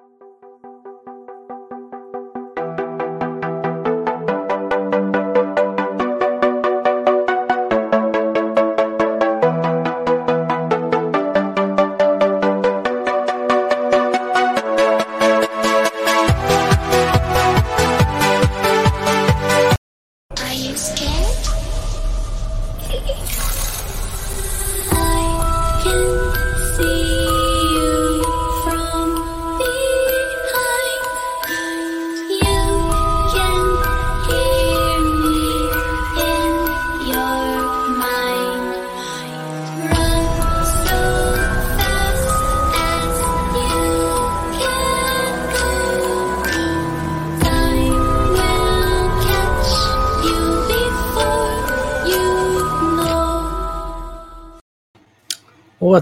Are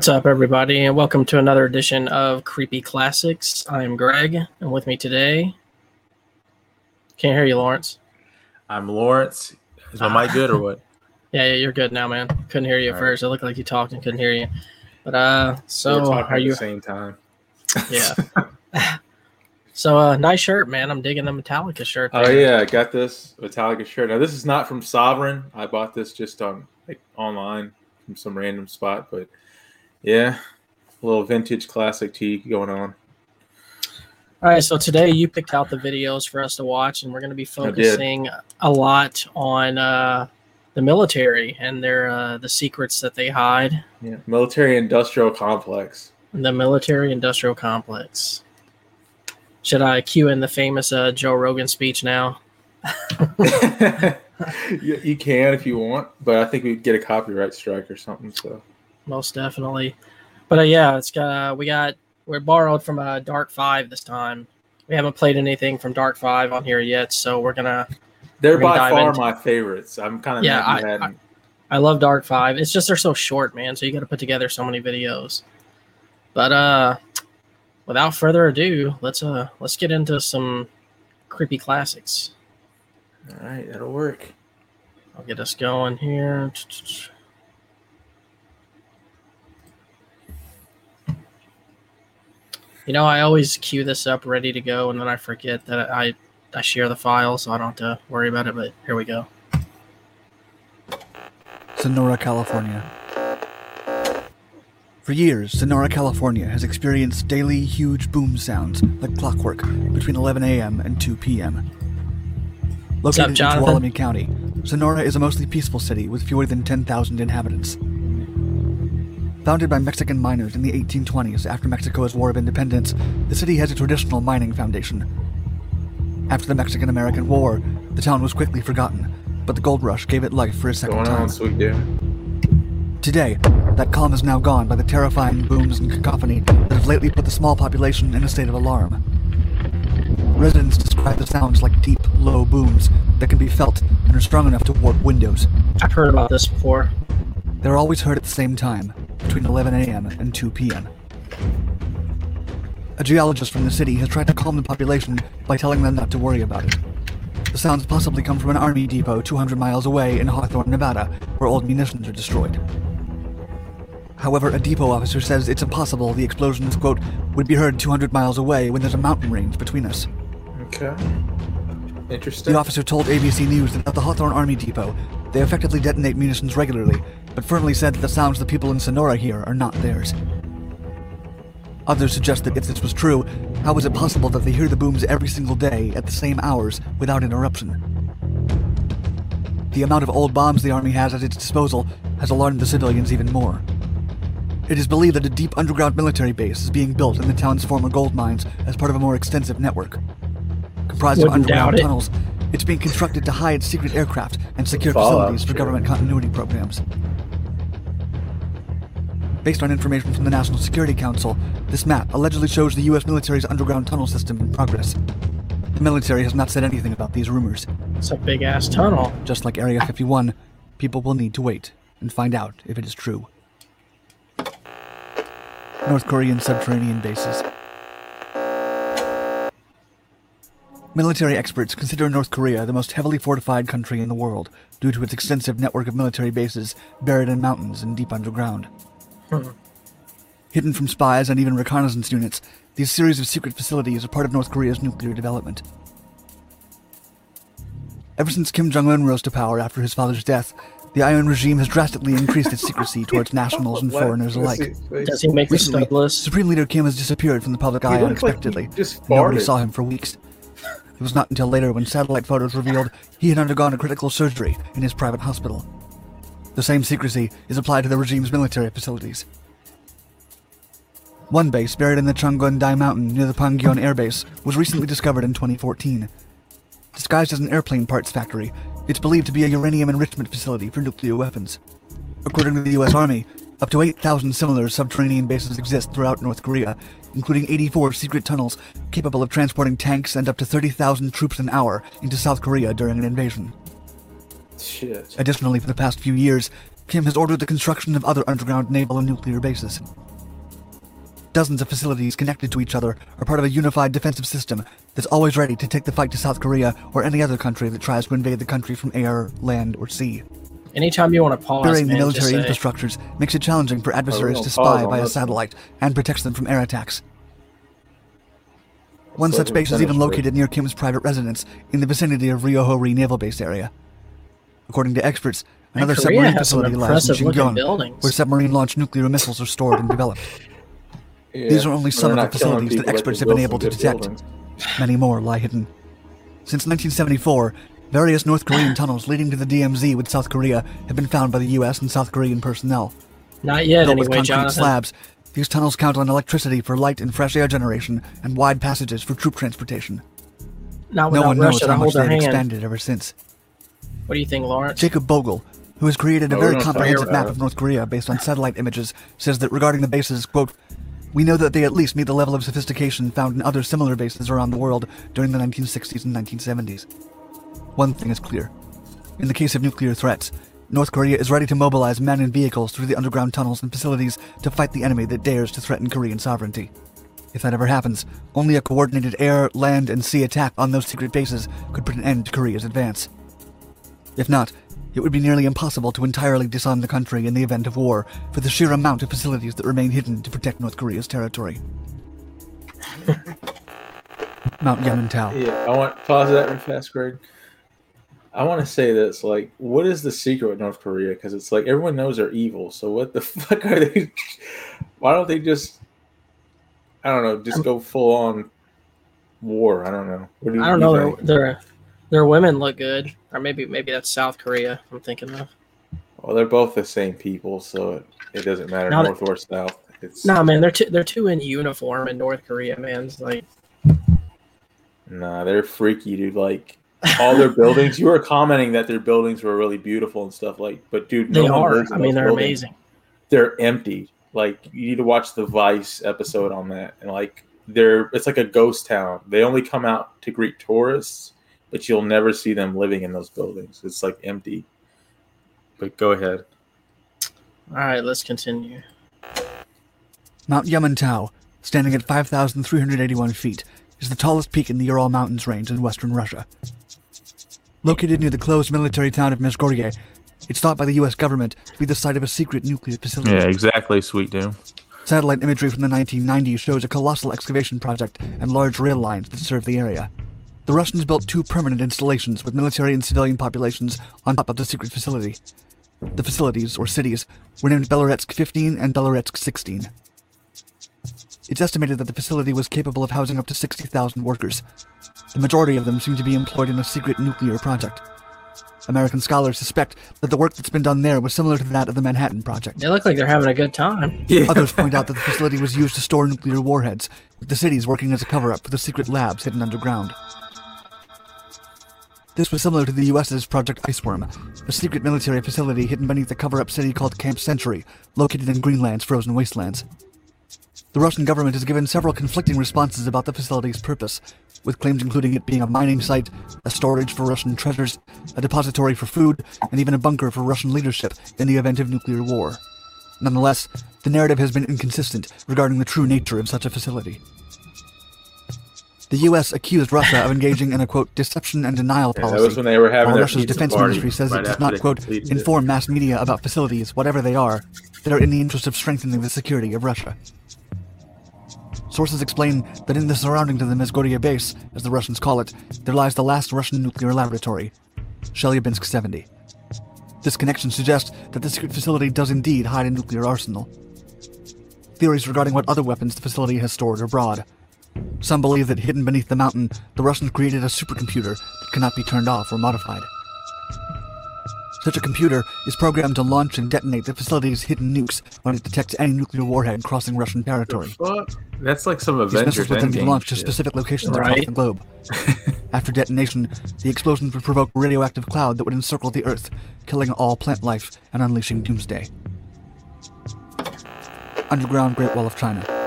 What's up, everybody, and welcome to another edition of Creepy Classics. I'm Greg, and with me today, can't hear you, Lawrence. I'm Lawrence. Is my mic good or what? Yeah, yeah, you're good now, man. Couldn't hear you at All first. It looked like you talked and couldn't hear you. But uh, We're so talking are at you? the same time? Yeah. So uh, nice shirt, man. I'm digging the Metallica shirt. Oh yeah, I got this Metallica shirt. Now this is not from Sovereixn. I bought this just on like online from some random spot, but yeah, a little vintage classic tea going on. All right, so today you picked out the videos for us to watch, and we're going to be focusing a lot on uh, the military and their uh, the secrets that they hide. Yeah, military industrial complex. The military industrial complex. Should I cue in the famous uh, Joe Rogan speech now? you, you can if you want, but I think we'd get a copyright strike or something. So Most definitely. But uh, yeah, it's got we got we're borrowed from uh, Dark Five this time. We haven't played anything from Dark Five on here yet, so we're gonna. they're We're gonna by far into- my favorites. I'm kind of Yeah, I- hadn't. I love Dark Five. It's just they're so short, man. So you got to put together so many videos. But uh, without further ado, let's uh let's get into some creepy classics. All right, that'll work. I'll get us going here. You know, I always queue this up ready to go, and then I forget that I I share the file, so I don't have to worry about it. But here we go. Sonora, California. For years, Sonora, California has experienced daily huge boom sounds like clockwork between 11 a.m. and 2 p.m. What's up, Located in? Tuolumne County, Sonora is a mostly peaceful city with fewer than 10,000 inhabitants. Founded by Mexican miners in the 1820s after Mexico's War of Independence, the city has a traditional mining foundation. After the Mexican American War, the town was quickly forgotten, but the gold rush gave it life for a second Going time. on, sweet dude. Eh. Today, that calm is now gone by the terrifying booms and cacophony that have lately put the small population in a state of alarm. Residents describe the sounds like deep, low booms that can be felt and are strong enough to warp windows. I've heard about this before. They're always heard at the same time, between 11 a.m. and 2 p.m. A geologist from the city has tried to calm the population by telling them not to worry about it. The sounds possibly come from an army depot 200 miles away in Hawthorne, Nevada, where old munitions are destroyed. However, a depot officer says it's impossible the explosions, quote, would be heard 200 miles away when there's a mountain range between us. Okay. Interesting. The officer told ABC News that at the Hawthorne Army Depot, they effectively detonate munitions regularly, but firmly said that the sounds the people in Sonora hear are not theirs. Others suggest that if this was true, how is it possible that they hear the booms every single day at the same hours without interruption? The amount of old bombs the Army has at its disposal has alarmed the civilians even more. It is believed that a deep underground military base is being built in the town's former gold mines as part of a more extensive network. Comprised of Wouldn't doubt underground it. tunnels, it's being constructed to hide secret aircraft and secure Fallout, facilities for sure. government continuity programs. Based on information from the National Security Council, this map allegedly shows the U.S. military's underground tunnel system in progress. The military has not said anything about these rumors. It's a big ass tunnel. Just like Area 51, people will need to wait and find out if it is true. North Korean subterranean bases. Military experts consider North Korea the most heavily fortified country in the world due to its extensive network of military bases buried in mountains and deep underground. Hmm. Hidden from spies and even reconnaissance units, these series of secret facilities are part of North Korea's nuclear development. Ever since Kim Jong un rose to power after his father's death, the Iron regime has drastically increased its secrecy towards nationals and foreigners alike. Does he make Recently, stud? Supreme Leader Kim has disappeared from the public eye He looked like unexpectedly. just Nobody saw him for weeks. It was not until later when satellite photos revealed he had undergone a critical surgery in his private hospital. The same secrecy is applied to the regime's military facilities. One base buried in the Changwon-dai mountain near the Pangyon Air Base was recently discovered in 2014. Disguised as an airplane parts factory, it's believed to be a uranium enrichment facility for nuclear weapons. According to the US Army, up to 8,000 similar subterranean bases exist throughout North Korea, including 84 secret tunnels capable of transporting tanks and up to 30,000 troops an hour into South Korea during an invasion. Shit. Additionally, for the past few years, Kim has ordered the construction of other underground naval and nuclear bases. Dozens of facilities connected to each other are part of a unified defensive system that's always ready to take the fight to South Korea or any other country that tries to invade the country from air, land, or sea. Anytime you want to pause, Burying the military say, infrastructures makes it challenging for oh, adversaries to spy by a satellite and protects them from air attacks. One such base is even located near Kim's private residence in the vicinity of Ryohori Naval Base area. According to experts, another Korea submarine has some facility lies in impressive Shingon, where submarine-launched nuclear missiles are stored and developed. Yeah. These are only some of the facilities that experts have been able to detect. buildings. Many more lie hidden. Since 1974, various North Korean tunnels leading to the DMZ with South Korea have been found by the U.S. and South Korean personnel. Not yet, Built with concrete Jonathan. slabs, these tunnels count on electricity for light and fresh air generation and wide passages for troop transportation. Not No without one knows how much they've hand. expanded ever since. What do you think, Lawrence? Jacob Bogle, who has created a Oh, very comprehensive map of. North Korea based on satellite images, says that regarding the bases, quote, we know that they at least meet the level of sophistication found in other similar bases around the world during the 1960s and 1970s. One thing is clear. In the case of nuclear threats, North Korea is ready to mobilize men and vehicles through the underground tunnels and facilities to fight the enemy that dares to threaten Korean sovereignty. If that ever happens, only a coordinated air, land, and sea attack on those secret bases could put an end to Korea's advance. If not, it would be nearly impossible to entirely disarm the country in the event of war for the sheer amount of facilities that remain hidden to protect North Korea's territory. Mount Yamantau. Yeah, I want pause that real fast, Greg. I want to say this: like, what is the secret with North Korea? Because it's like everyone knows they're evil. So what the fuck are they? Why don't they just? I don't know. Just go full on war. I don't know. What do you, I don't you know. Their, think? their their women look good, or maybe maybe that's South Korea. I'm thinking of. Well, they're both the same people, so it, it doesn't matter Now that- north or south. It's No, man, they're two, they're two in uniform in North Korea, man. It's like Nah, they're freaky, dude. Like all their buildings. You were commenting that their buildings were really beautiful and stuff. Like, but dude, they no one are. I mean, they're buildings. amazing. They're empty. Like you need to watch the Vice episode on that. And like they're it's like a ghost town. They only come out to greet tourists, but you'll never see them living in those buildings. It's like empty. But go ahead. All right, let's continue. Mount Yamantau, standing at 5,381 feet, is the tallest peak in the Ural Mountains range in western Russia. Located near the closed military town of Mezhgorye, it's thought by the U.S. government to be the site of a secret nuclear facility. Yeah, exactly, Sweet Doom. Satellite imagery from the 1990s shows a colossal excavation project and large rail lines that serve the area. The Russians built two permanent installations with military and civilian populations on top of the secret facility. The facilities, or cities, were named Beloretsk 15 and Beloretsk 16. It's estimated that the facility was capable of housing up to 60,000 workers. The majority of them seem to be employed in a secret nuclear project. American scholars suspect that the work that's been done there was similar to that of the Manhattan Project. They look like they're having a good time. Yeah. Others point out that the facility was used to store nuclear warheads, with the cities working as a cover up for the secret labs hidden underground. This was similar to the US's Project Iceworm, a secret military facility hidden beneath a cover up city called Camp Century, located in Greenland's frozen wastelands. The Russian government has given several conflicting responses about the facility's purpose, with claims including it being a mining site, a storage for Russian treasures, a depository for food, and even a bunker for Russian leadership in the event of nuclear war. Nonetheless, the narrative has been inconsistent regarding the true nature of such a facility. The U.S. accused Russia of engaging in a quote deception and denial Yeah, policy. that was when they were having while Russia's defense ministry says right it does not quote completed it. inform mass media about facilities, whatever they are, that are in the interest of strengthening the security of Russia. Sources explain that in the surroundings of the Mesgoria base, as the Russians call it, there lies the last Russian nuclear laboratory, Chelyabinsk 70. This connection suggests that the secret facility does indeed hide a nuclear arsenal. Theories regarding what other weapons the facility has stored are broad. Some believe that hidden beneath the mountain, the Russians created a supercomputer that cannot be turned off or modified. Such a computer is programmed to launch and detonate the facility's hidden nukes when it detects any nuclear warhead crossing Russian territory. Fuck. That's like some Avengers. These Avengers missiles would then be launched to specific locations across the globe. After detonation, the explosions would provoke a radioactive cloud that would encircle the Earth, killing all plant life and unleashing doomsday. Underground Great Wall of China.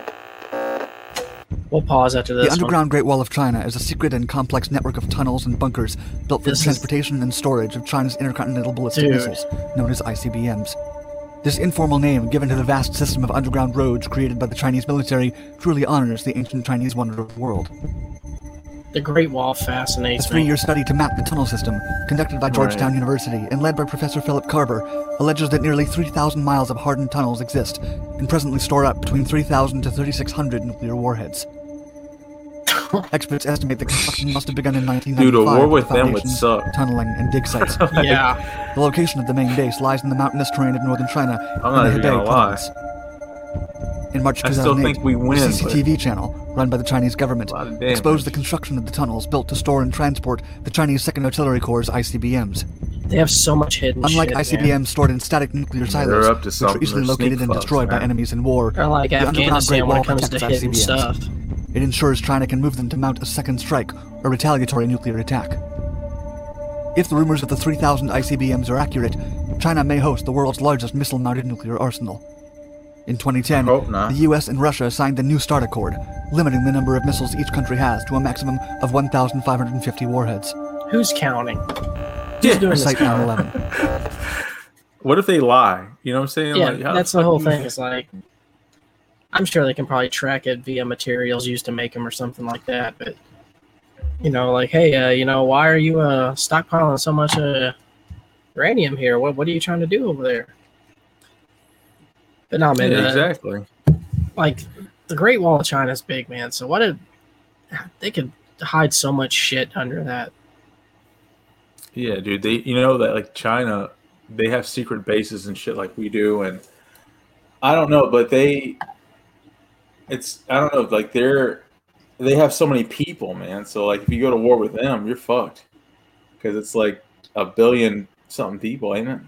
We'll pause after this. The one. underground Great Wall of China is a secret and complex network of tunnels and bunkers built for This the is- transportation and storage of China's intercontinental ballistic Dude. missiles, known as ICBMs. This informal name, given to the vast system of underground roads created by the Chinese military, truly honors the ancient Chinese wonder of the world. The Great Wall A fascinates three-year study to map the tunnel system, conducted by Georgetown University and led by Professor Phillip Karber, alleges that nearly 3,000 miles of hardened tunnels exist and presently store up between 3,000 to 3,600 nuclear warheads. Experts estimate the construction must have begun in 1995. Dude, a war with the them would suck. Tunneling and dig sites. Yeah, the location of the main base lies in the mountainous terrain of northern China I'm not in the even gonna lie. province. In March I 2008, still think we win, the but- CCTV channel, run by the Chinese government, A lot of damage. exposed the construction of the tunnels built to store and transport the Chinese Second Artillery Corps' ICBMs. they have so much hidden Unlike shit. ICBMs man. stored in static nuclear silos, up to which are something. easily located and fucks, destroyed by enemies in war, They're like the underground Afghanistan Great when Wall it comes to hidden ICBMs. stuff. It ensures China can move them to mount a second strike or retaliatory nuclear attack. If the rumors of the 3,000 ICBMs are accurate, China may host the world's largest missile-mounted nuclear arsenal. In 2010, hope not. the US and Russia signed the New START Accord, limiting the number of missiles each country has to a maximum of 1,550 warheads. Who's counting? Yeah. doing this Site count? 9/11. What if they lie? You know what I'm saying? Yeah, Like, how that's the fuck whole you- thing. It's like, I'm sure they can probably track it via materials used to make them or something like that. But you know, like, hey, uh, you know, why are you uh, stockpiling so much uh, uranium here? What What are you trying to do over there? But no, man. Yeah, uh, exactly. Like, the Great Wall of China is big, man. So what if they could hide so much shit under that? Yeah, dude. They, you know that like China, they have secret bases and shit like we do, and I don't know, but they, it's I don't know, like they're they have so many people, man. So like if you go to war with them, you're fucked because it's like a billion something people, ain't it?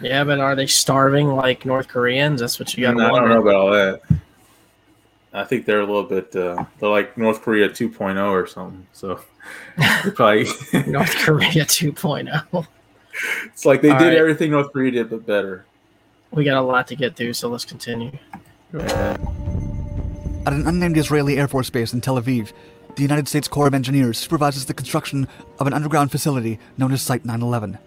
Yeah, but are they starving like North Koreans? That's what you got I don't wonder. know about all that. I think they're a little bit. Uh, they're like North Korea 2.0 or something. So probably. North Korea oh. 2.0. it's like they All did right. everything North Korea did, but better. We got a lot to get through, so let's continue. Go ahead. At an unnamed Israeli Air Force base in Tel Aviv, the United States Corps of Engineers supervises the construction of an underground facility known as Site 911.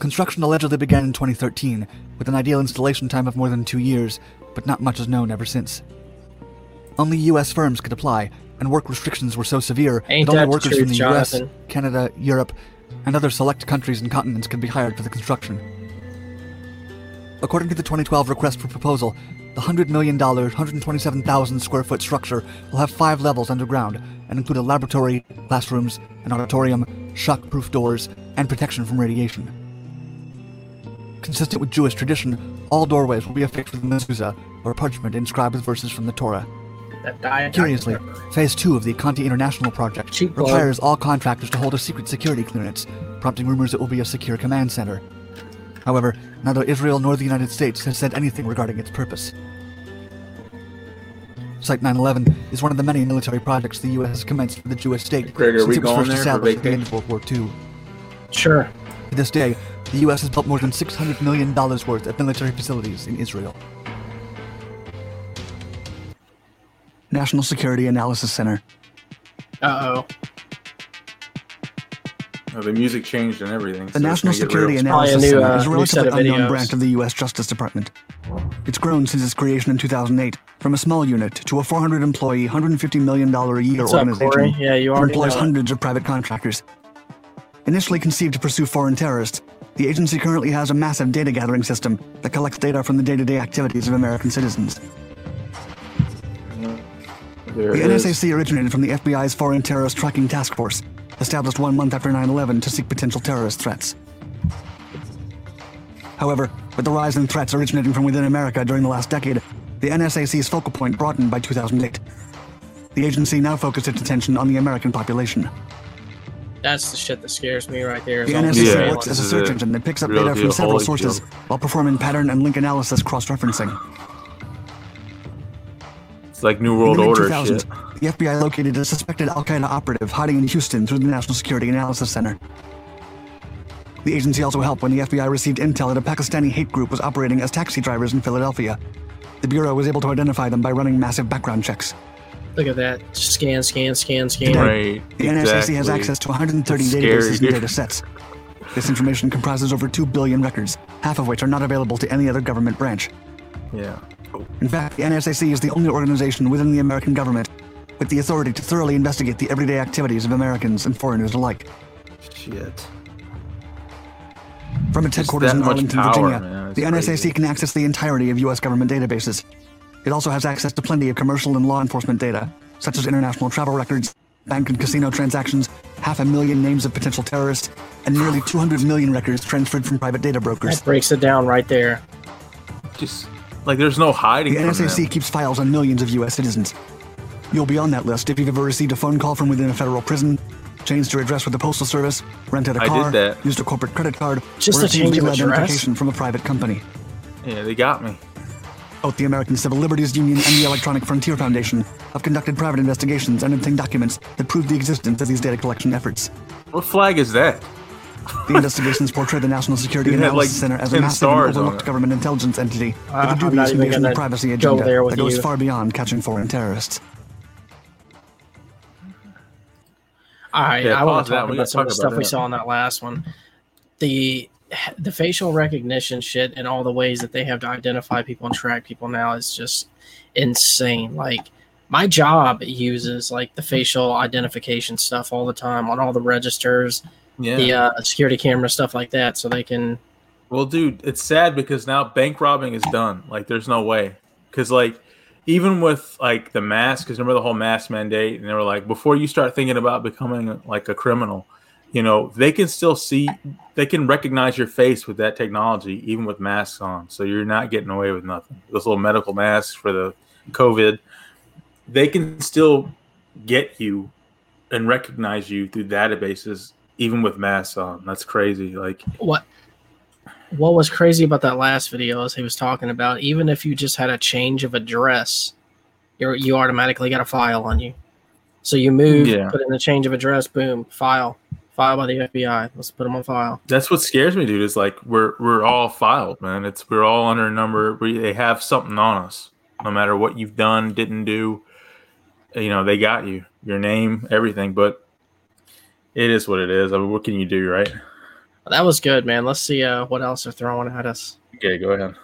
Construction allegedly began in 2013, with an ideal installation time of more than two years, but not much is known ever since. Only U.S. firms could apply, and work restrictions were so severe Ain't that only workers truth, from the U.S., Canada, Europe, and other select countries and continents could be hired for the construction. According to the 2012 request for proposal, the $100 million, 127,000 square foot structure will have five levels underground and include a laboratory, classrooms, an auditorium, shock proof doors, and protection from radiation. Consistent with Jewish tradition, all doorways will be affixed with a mezuzah, or parchment inscribed with verses from the Torah. That diet. Curiously, Phase 2 of the Conti International project Cheap plug. requires all contractors to hold a secret security clearance, prompting rumors it will be a secure command center. However, neither Israel nor the United States has said anything regarding its purpose. Site 911 is one of the many military projects the U.S. has commenced for the Jewish state Greg, since we it was first there for established at the end of World War II. Sure. To this day, the U.S. has built more than $600 million worth of military facilities in Israel. National Security Analysis Center. Uh oh. Oh, the music changed and everything. The so National Security real. Probably a Analysis new, Center uh, is a relatively of unknown videos. branch of the U.S. Justice Department. It's grown since its creation in 2008 from a small unit to a 400 employee, $150 million a year What's organization Corey? Yeah, you that employs know. hundreds of private contractors. Initially conceived to pursue foreign terrorists, The agency currently has a massive data gathering system that collects data from the day to day activities of American citizens. There The is. NSAC originated from the FBI's Foreign Terrorist Tracking Task Force, established one month after 9 11 to seek potential terrorist threats. However, with the rise in threats originating from within America during the last decade, the NSAC's focal point broadened by 2008. The agency now focused its attention on the American population. That's the shit that scares me right there. is The all NSAC these Yeah, works as a search it. engine that picks up Real data from several Holy sources shit. while performing pattern and link analysis cross referencing. It's like New World Order mid-2000s, shit. the FBI located a suspected Al Qaeda operative hiding in Houston through the National Security Analysis Center. The agency also helped when the FBI received intel that a Pakistani hate group was operating as taxi drivers in Philadelphia. The Bureau was able to identify them by running massive background checks. Look at that. Scan, scan, scan, scan. Right. The NSAC has access to 130 It's databases scary, and data sets. This information comprises over 2 billion records, half of which are not available to any other government branch. Yeah. Oh, In fact, the NSAC is the only organization within the American government with the authority to thoroughly investigate the everyday activities of Americans and foreigners alike. shit. From its headquarters in Arlington, power, Virginia, man. It's the NSAC crazy. can access the entirety of U.S. government databases. It also has access to plenty of commercial and law enforcement data, such as international travel records, bank and casino transactions, half a million names of potential terrorists, and nearly 200 million records transferred from private data brokers. That breaks it down right there. Just like there's no hiding The from NSAC keeps files on millions of U.S. citizens. You'll be on that list if you've ever received a phone call from within a federal prison, changed your address with the Postal Service, rented a I did car, used a corporate credit card, Just or a received change of legal identification from a private company. Yeah, they got me. Both the American Civil Liberties Union and the Electronic Frontier Foundation have conducted private investigations and obtained documents that prove the existence of these data collection efforts. What flag is that? The investigations portray the National Security It had, Analysis like, Center as a massive and stars overlooked government intelligence entity Uh, with a I'm dubious not invasion of privacy agenda there that goes you. far beyond catching foreign terrorists. All right, Yeah, I want pause to that. talk We about gotta some of the stuff we saw in that last one. The the facial recognition shit and all the ways that they have to identify people and track people now is just insane. Like my job uses like the facial identification stuff all the time on all the registers, Yeah. the uh, security camera stuff like that, so they can. Well, dude, it's sad because now bank robbing is done. Like, there's no way. Because, like, even with like the mask, because remember the whole mask mandate, and they were like, before you start thinking about becoming like a criminal, you know, they can still see, they can recognize your face with that technology, even with masks on. So you're not getting away with nothing. Those little medical masks for the COVID, they can still get you and recognize you through databases, even with masks on. That's crazy. Like, what what was crazy about that last video is he was talking about even if you just had a change of address you you automatically got a file on you so you move Yeah. put in a change of address boom file file by the fbi let's put them on file That's what scares me, dude. Is like we're we're all filed, man. It's we're all under a number. We, they have something on us, no matter what you've done, didn't do. You know, they got you, your name, everything. But it is what it is. I mean, what can you do, right? that was good man let's see uh, what else they're throwing at us Okay, go ahead.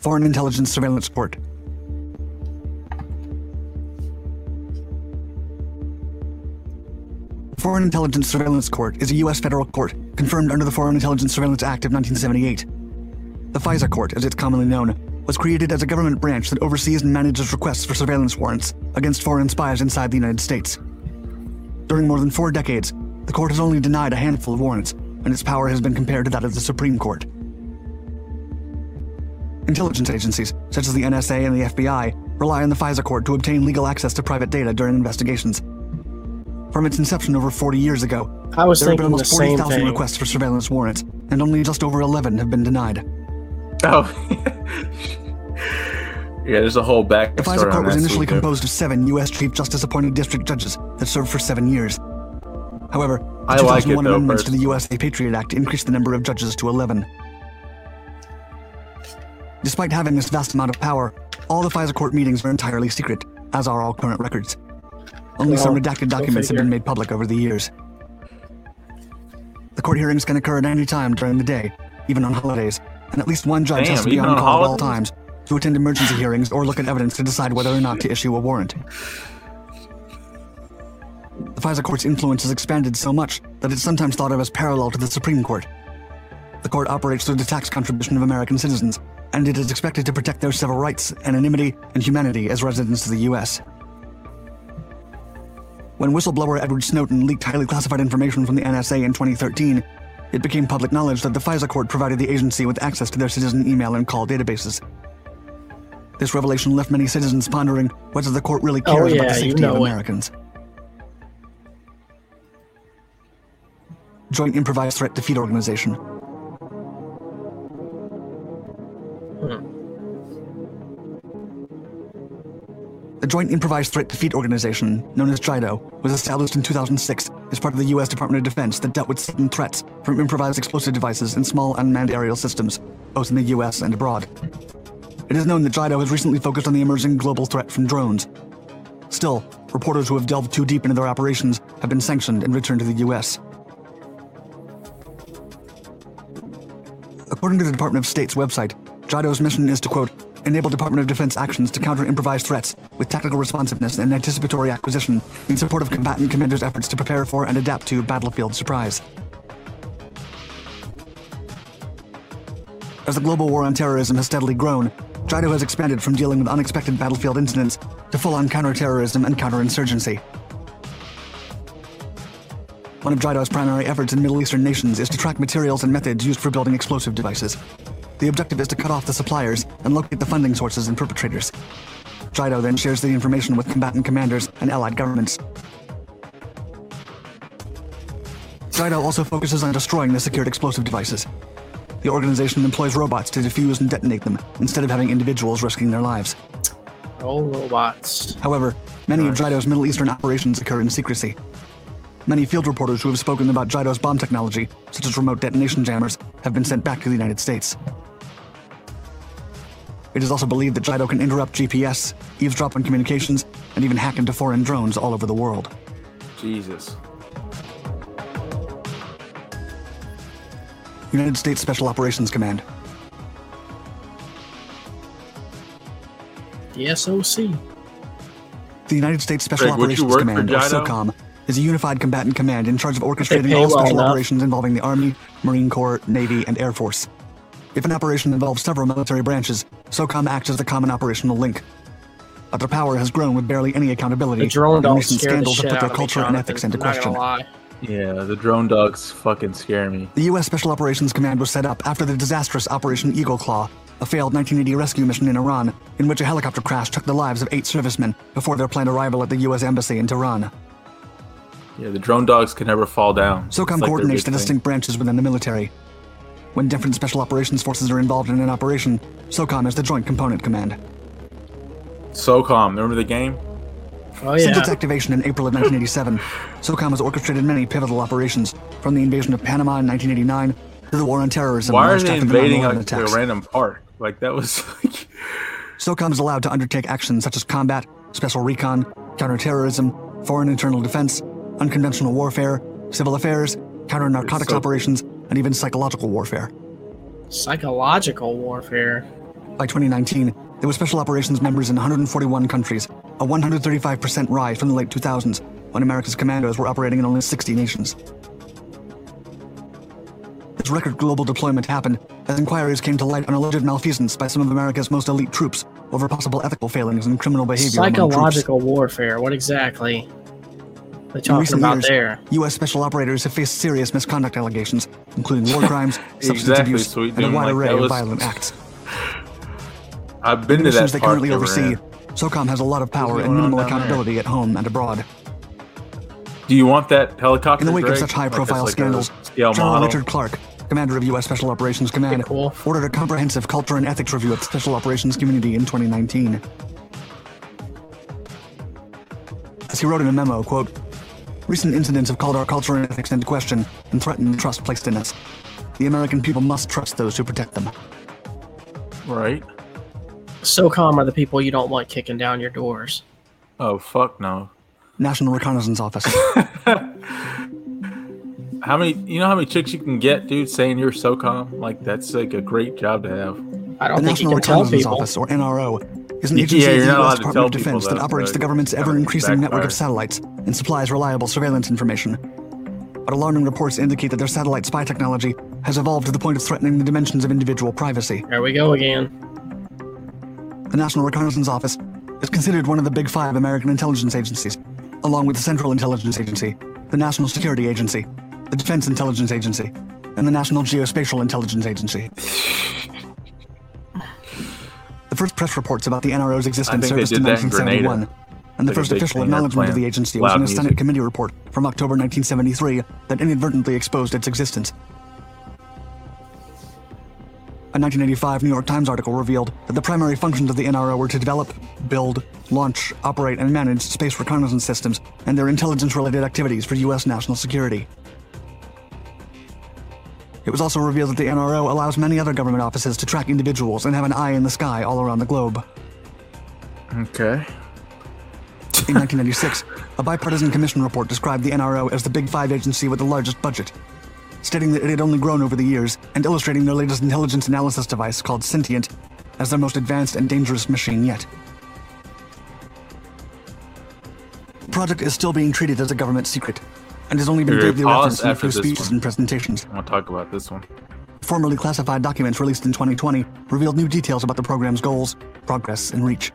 Foreign Intelligence Surveillance Court. Foreign Intelligence Surveillance Court is a U.S. federal court confirmed under the Foreign Intelligence Surveillance Act of 1978. The FISA Court, as it's commonly known, was created as a government branch that oversees and manages requests for surveillance warrants against foreign spies inside the United States. During more than four decades, the court has only denied a handful of warrants, and its power has been compared to that of the Supreme Court. Intelligence agencies, such as the NSA and the FBI, rely on the FISA court to obtain legal access to private data during investigations. From its inception over 40 years ago, i was there have been almost 40,000 requests for surveillance warrants, and only just over 11 have been denied. Oh, yeah. There's a whole back. The FISA court was initially composed of seven U.S. Chief Justice appointed district judges that served for seven years. However, the I like it, 2001 though, amendments to the personally. USA Patriot Act increased the number of judges to 11. Despite having this vast amount of power, all the FISA court meetings are entirely secret, as are all current records. Only some redacted go documents have been made public over the years. The court hearings can occur at any time during the day, even on holidays, and at least one judge has to be on on call at all times to attend emergency hearings or look at evidence to decide whether or not to issue a warrant. The FISA court's influence has expanded so much that it's sometimes thought of as parallel to the Supreme Court. The court operates through the tax contribution of American citizens, and it is expected to protect their civil rights, anonymity, and humanity as residents of the U.S. When whistleblower Edward Snowden leaked highly classified information from the NSA in 2013, it became public knowledge that the FISA court provided the agency with access to their citizen email and call databases. This revelation left many citizens pondering whether the court really Oh, cares about yeah, the you safety of know it. Americans. Joint Improvised Threat Defeat Organization. The Joint Improvised Threat Defeat Organization, known as JIDO, was established in 2006 as part of the U.S. Department of Defense that dealt with sudden threats from improvised explosive devices and small unmanned aerial systems, both in the U.S. and abroad. It is known that JIDO has recently focused on the emerging global threat from drones. Still, reporters who have delved too deep into their operations have been sanctioned and returned to the U.S. According to the Department of State's website, JIDO's mission is to, quote, enable Department of Defense actions to counter improvised threats with tactical responsiveness and anticipatory acquisition in support of combatant commanders' efforts to prepare for and adapt to battlefield surprise. As the global war on terrorism has steadily grown, JIDO has expanded from dealing with unexpected battlefield incidents to full on counterterrorism and counterinsurgency. One of JIDO's primary efforts in Middle Eastern nations is to track materials and methods used for building explosive devices. The objective is to cut off the suppliers and locate the funding sources and perpetrators. JIDO then shares the information with combatant commanders and allied governments. JIDO also focuses on destroying the secured explosive devices. The organization employs robots to defuse and detonate them instead of having individuals risking their lives. Oh, robots. However, many of JIDO's Middle Eastern operations occur in secrecy. Many field reporters who have spoken about JIDO's bomb technology, such as remote detonation jammers, have been sent back to the United States. It is also believed that JIDO can interrupt GPS, eavesdrop on communications, and even hack into foreign drones all over the world. Jesus. United States Special Operations Command. The SOC. The United States Special Greg, Operations Command, or JIDO? SOCOM, is a unified combatant command in charge of orchestrating all special enough. operations involving the Army, Marine Corps, Navy, and Air Force. If an operation involves several military branches, SOCOM acts as the common operational link. But their power has grown with barely any accountability. The drone and dogs recent scare the scandals have put their culture and ethics into question. Yeah, the drone dogs fucking scare me. The U.S. Special Operations Command was set up after the disastrous Operation Eagle Claw, a failed 1980 rescue mission in Iran, in which a helicopter crash took the lives of eight servicemen before their planned arrival at the U.S. Embassy in Tehran. Yeah, the drone dogs can never fall down. SOCOM like coordinates the big thing. distinct branches within the military. When different special operations forces are involved in an operation, SOCOM is the Joint Component Command. SOCOM, remember the game? Oh yeah. Since its activation in April of 1987, SOCOM has orchestrated many pivotal operations, from the invasion of Panama in 1989 to the war on terrorism. Why are they after the invading like, attacks. a random park? Like that was like SOCOM is allowed to undertake actions such as combat, special recon, counterterrorism, foreign internal defense, unconventional warfare, civil affairs, counter narcotics So- operations, and even psychological warfare. Psychological warfare. By 2019, there were special operations members in 141 countries, a 135% rise from the late 2000s, when America's commandos were operating in only 60 nations. This record global deployment happened as inquiries came to light on alleged malfeasance by some of America's most elite troops over possible ethical failings and criminal behavior. Psychological warfare. What exactly? They In talking recent about years, there? U.S. special operators have faced serious misconduct allegations, including war crimes, substance Exactly, abuse, so and a wide like array that of violent acts. I've been The to missions that they park currently they were oversee. SOCOM has a lot of power and minimal down there? accountability at home and abroad. Do you want that helicopter? In the wake of such high-profile like scandals, scale General model? Richard Clarke, commander of U.S. Special Operations Command, cool. ordered a comprehensive culture and ethics review of the Special Operations community in 2019. As he wrote in a memo, quote, Recent incidents have called our culture and ethics into question and threatened the trust placed in us. The American people must trust those who protect them. Right? SOCOM are the people you don't want kicking down your doors. Oh fuck no. National Reconnaissance Office. How many? You know how many chicks you can get, dude? Saying you're SOCOM, like that's like a great job to have. I don't think you National can tell Reconnaissance people. Office, or NRO, is an agency you're of the U.S. Department of Defense that that, operates the government's ever increasing network of satellites and supplies reliable surveillance information. but alarming reports indicate that their satellite spy technology has evolved to the point of threatening the dimensions of individual privacy. There we go again. The National Reconnaissance Office is considered one of the big five American intelligence agencies, along with the Central Intelligence Agency, the National Security Agency, the Defense Intelligence Agency, and the National Geospatial Intelligence Agency. The first press reports about the NRO's existence surfaced in did in 1971, and the first official acknowledgement of the agency was in a music. Senate committee report from October 1973 that inadvertently exposed its existence. A 1985 New York Times article revealed that the primary functions of the NRO were to develop, build, launch, operate, and manage space reconnaissance systems and their intelligence related activities for U.S. national security. It was also revealed that the NRO allows many other government offices to track individuals and have an eye in the sky all around the globe. Okay. In 1996, a bipartisan commission report described the NRO as the Big Five agency with the largest budget, stating that it had only grown over the years and illustrating their latest intelligence analysis device called Sentient as their most advanced and dangerous machine yet. The project is still being treated as a government secret and has only been Here, vaguely referenced in a few speeches one. and presentations. I want to talk about this one. Formerly classified documents released in 2020 revealed new details about the program's goals, progress, and reach.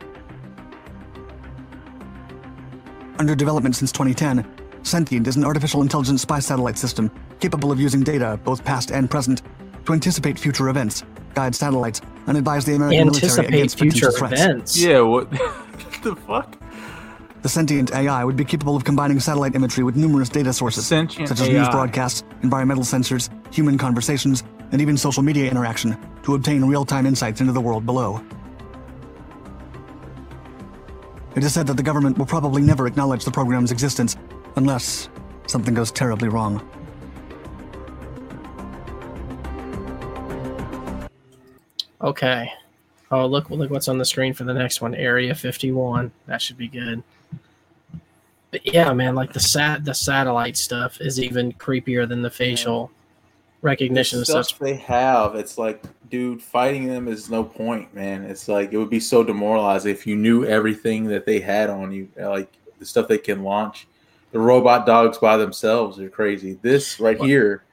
Under development since 2010, Sentient is an artificial intelligence spy satellite system capable of using data, both past and present, to anticipate future events, guide satellites, and advise the American military against future potential threats. events. Yeah, what the fuck? The sentient AI would be capable of combining satellite imagery with numerous data sources, Sentient such as news broadcasts, environmental sensors, human conversations, and even social media interaction, to obtain real time insights into the world below. It is said that the government will probably never acknowledge the program's existence unless something goes terribly wrong. Okay. Oh, look! Look what's on the screen for the next one. Area 51. That should be good. But yeah, man, like the sat the satellite stuff is even creepier than the facial recognition the stuff. stuff they have, it's like, dude, fighting them is no point, man. It's like it would be so demoralizing if you knew everything that they had on you, like the stuff they can launch. The robot dogs by themselves are crazy. This right here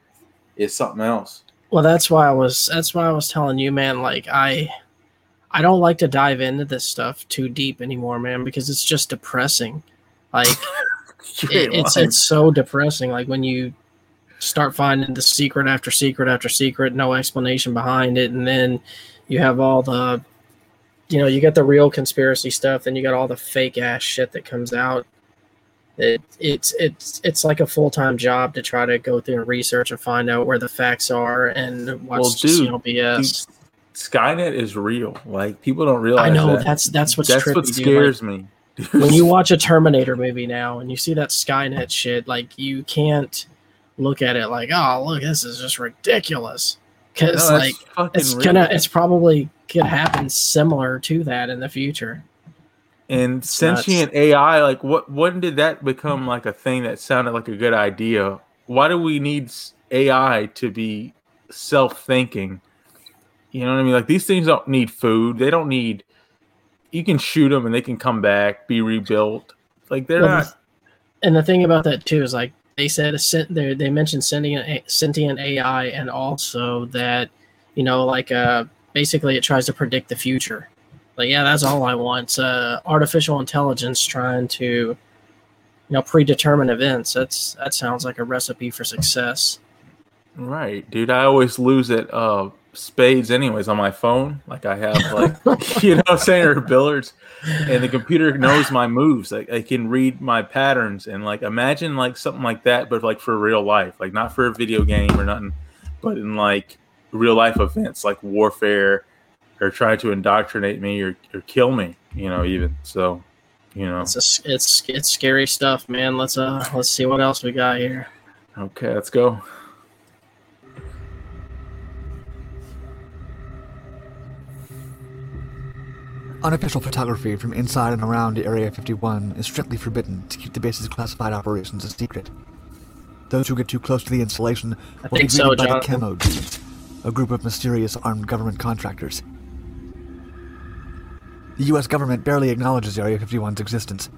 is something else. Well, that's why I was that's why I was telling you, man, like I I don't like to dive into this stuff too deep anymore, man, because it's just depressing. Like it, it's it's so depressing like when you start finding the secret after secret after secret, no explanation behind it, and then you have all the you know, you get the real conspiracy stuff, then you got all the fake ass shit that comes out. It, it's it's it's like a full time job to try to go through and research and find out where the facts are and what's Well, just, you know BS. Dude, Skynet is real. Like people don't realize. I know that. that's that's what's that's trippy, what dude. Like, scares me. When you watch a Terminator movie now and you see that Skynet shit, like you can't look at it like, oh, look, this is just ridiculous. Because that's like it's real. gonna, it's probably gonna happen similar to that in the future. and sentient AI, like what? When did that become like a thing that sounded like a good idea? Why do we need AI to be self-thinking? You know what I mean? Like these things don't need food. They don't need. You can shoot them and they can come back, be rebuilt. Like they're Well, not. And the thing about that too is like they said, a sent- they they mentioned sentient a sentient AI and also that you know like uh basically it tries to predict the future. Like yeah, that's all I want. It's uh, artificial intelligence trying to you know predetermine events. That's that sounds like a recipe for success. Right, dude. I always lose it. uh spades anyways on my phone. Like I have like you know what I'm saying or billiards. And the computer knows my moves. Like it can read my patterns and like imagine like something like that, but like for real life. Like not for a video game or nothing, but in like real life events like warfare or trying to indoctrinate me or, or kill me, you know, even. So, you know. It's a, it's it's scary stuff, man. Let's uh let's see what else we got here. Okay, let's go. Unofficial photography from inside and around Area 51 is strictly forbidden to keep the base's classified operations a secret. Those who get too close to the installation I will be think so, greeted by the. Camo Dudes, a group of mysterious armed government contractors. The U.S. government barely acknowledges Area 51's existence.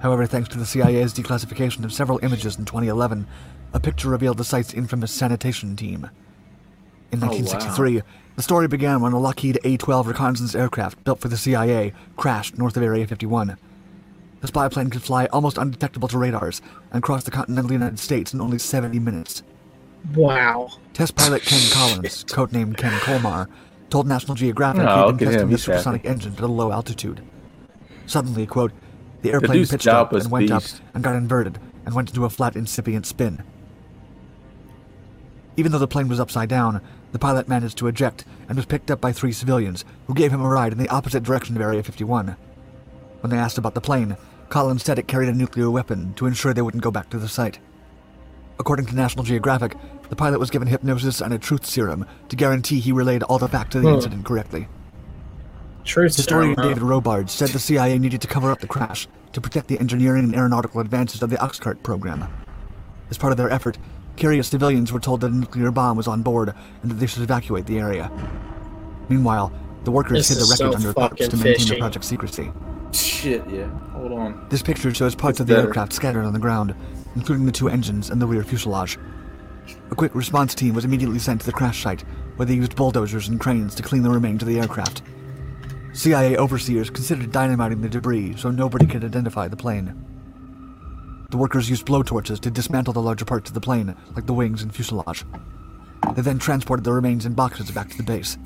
However, thanks to the CIA's declassification of several images in 2011, a picture revealed the site's infamous sanitation team. In Oh, wow. 1963, the story began when a Lockheed A-12 reconnaissance aircraft built for the CIA crashed north of Area 51. The spy plane could fly almost undetectable to radars and cross the continental United States in only 70 minutes. Wow. Test pilot Ken Collins, codenamed Ken Colmar, told National Geographic Oh, he'd look been testing him, the he's happy. supersonic engine at a low altitude. Suddenly, quote, the airplane dude's pitched up and went up and got inverted and went into a flat incipient spin. Even though the plane was upside down, the pilot managed to eject and was picked up by three civilians who gave him a ride in the opposite direction of Area 51. When they asked about the plane, Collins said it carried a nuclear weapon to ensure they wouldn't go back to the site. According to National Geographic, the pilot was given hypnosis and a truth serum to guarantee he relayed all the facts of the Hmm. incident correctly. Truth Historian serum? David Robarge said the CIA needed to cover up the crash to protect the engineering and aeronautical advances of the Oxcart program. As part of their effort, curious civilians were told that a nuclear bomb was on board and that they should evacuate the area. Meanwhile, the workers This hid the wreckage so under tarps to maintain fishy. the project's secrecy. Shit, yeah. Hold on. This picture shows parts It's of the better. aircraft scattered on the ground, including the two engines and the rear fuselage. A quick response team was immediately sent to the crash site, where they used bulldozers and cranes to clean the remains of the aircraft. CIA overseers considered dynamiting the debris so nobody could identify the plane. The workers used blowtorches to dismantle the larger parts of the plane, like the wings and fuselage. They then transported the remains in boxes back to the base.